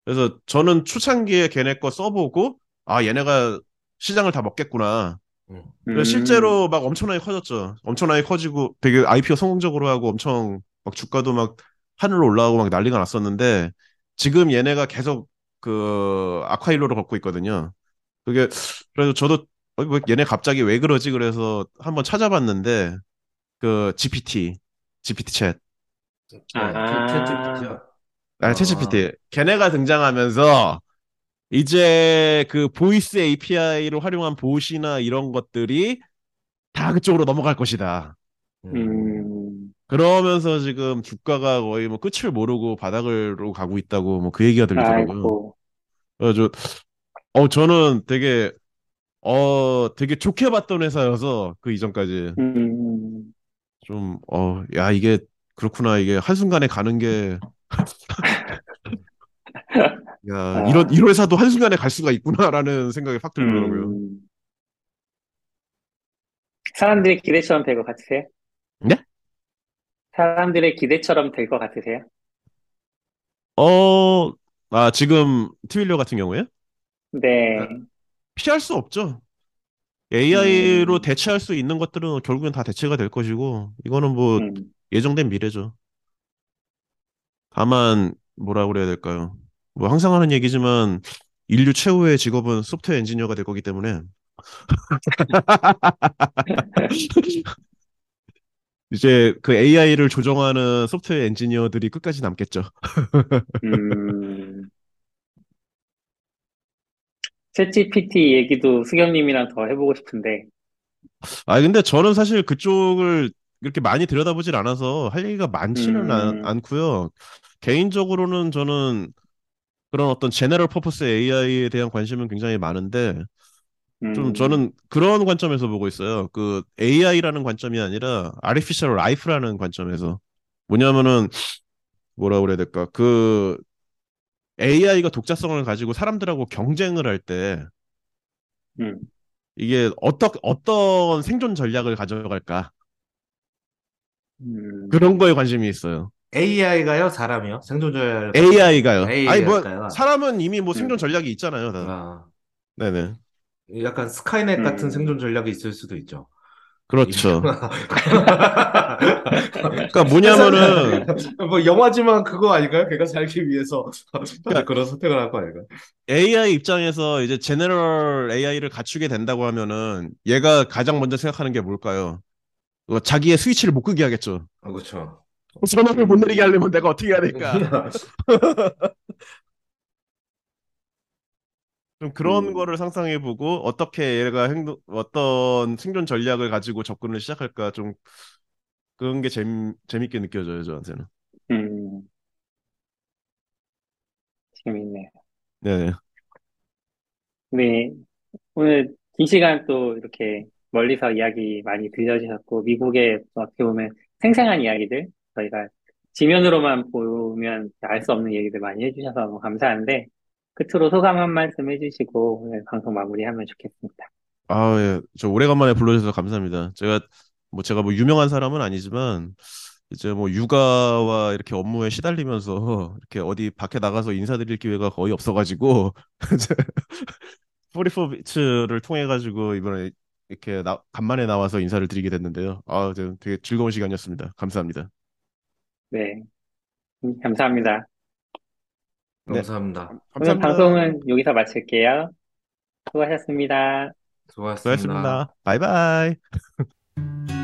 그래서 저는 초창기에 걔네 거 써보고 아 얘네가 시장을 다 먹겠구나 음. 그래서 실제로 막 엄청나게 커졌죠. 엄청나게 커지고 되게 IPO 성공적으로 하고 엄청 막 주가도 막 하늘로 올라가고 막 난리가 났었는데 지금 얘네가 계속 그 아쿠아일로를 걷고 있거든요. 그게 그래서 저도 어, 왜 얘네 갑자기 왜 그러지 그래서 한번 찾아봤는데 그 GPT, GPT 챗, 아. 네, 챗- 아, 아. 챗 GPT 걔네가 등장하면서 이제 그 보이스 API로 활용한 보시나 이런 것들이 다 그쪽으로 넘어갈 것이다. 챗. 음, 그러면서 지금 주가가 거의 뭐 끝을 모르고 바닥으로 가고 있다고 뭐 그 얘기가 들리더라고요. 아이고, 그래서 어 저는 되게 어 되게 좋게 봤던 회사여서 그 이전까지 음, 좀어야 이게 그렇구나 이게 한순간에 가는 게 야 아. 이런 이런 회사도 한순간에 갈 수가 있구나라는 생각이 확 들더라고요. 음. 사람들의 기대처럼 될 것 같으세요? 네? 사람들의 기대처럼 될 것 같으세요? 어, 아 지금 트윌러 같은 경우에 네. 피할 수 없죠. AI로 음. 대체할 수 있는 것들은 결국엔 다 대체가 될 것이고, 이거는 뭐 음, 예정된 미래죠. 다만, 뭐라 그래야 될까요? 뭐 항상 하는 얘기지만, 인류 최후의 직업은 소프트웨어 엔지니어가 될 거기 때문에, 이제 그 AI를 조정하는 소프트웨어 엔지니어들이 끝까지 남겠죠. 음. 챗GPT 얘기도 수경님이랑 더 해보고 싶은데, 아, 근데 저는 사실 그쪽을 이렇게 많이 들여다보질 않아서 할 얘기가 많지는 않, 음. 않 고요. 개인적으로는 저는 그런 어떤 제너럴 퍼포스 AI에 대한 관심은 굉장히 많은데, 좀 음, 저는 그런 관점에서 보고 있어요. 그 AI라는 관점이 아니라 Artificial Life라는 관점에서. 뭐냐면은, 뭐라 그래야 될까. 그 AI가 독자성을 가지고 사람들하고 경쟁을 할 때, 음, 이게 어떤, 어떤 생존 전략을 가져갈까. 음. 그런 거에 관심이 있어요. AI가요? 사람이요? 생존 전략 AI가요. 아니 뭐 AI가요? 사람은 이미 뭐 생존 음. 전략이 있잖아요. 다. 아, 네네. 약간 스카이넷 같은 음. 생존 전략이 있을 수도 있죠. 그렇죠. 그러니까 뭐냐면은 뭐 영화지만 그거 아닌가요? 걔가 살기 위해서 그러니까 그런 선택을 할 거 아닌가요? AI 입장에서 이제 제너럴 AI를 갖추게 된다고 하면은 얘가 가장 먼저 생각하는 게 뭘까요? 어, 자기의 스위치를 못 끄게 하겠죠. 아, 그렇죠. 전원을 못 내리게 하려면 내가 어떻게 해야 될까? 좀 그런 음. 거를 상상해보고 어떻게 얘가 행동, 어떤 생존 전략을 가지고 접근을 시작할까 좀 그런 게 재미, 재밌게 느껴져요, 저한테는. 음. 재밌네요. 네. 네, 오늘 긴 시간 또 이렇게 멀리서 이야기 많이 들려주셨고, 미국의 어떻게 보면 생생한 이야기들, 저희가 지면으로만 보면 알 수 없는 얘기들 많이 해주셔서 너무 감사한데, 끝으로 소감 한 말씀 해주시고, 오늘 방송 마무리하면 좋겠습니다. 아, 예. 저 오래간만에 불러주셔서 감사합니다. 제가 뭐 제가 뭐 유명한 사람은 아니지만 이제 뭐 육아와 이렇게 업무에 시달리면서 이렇게 어디 밖에 나가서 인사드릴 기회가 거의 없어가지고 44비츠를 통해 가지고 이번에 이렇게 나, 간만에 나와서 인사를 드리게 됐는데요. 아, 저 되게 즐거운 시간이었습니다. 감사합니다. 네, 음, 감사합니다. 네. 감사합니다. 오늘 감사합니다. 방송은 여기서 마칠게요. 수고하셨습니다. 수고하셨습니다. 수고하셨습니다. 바이바이.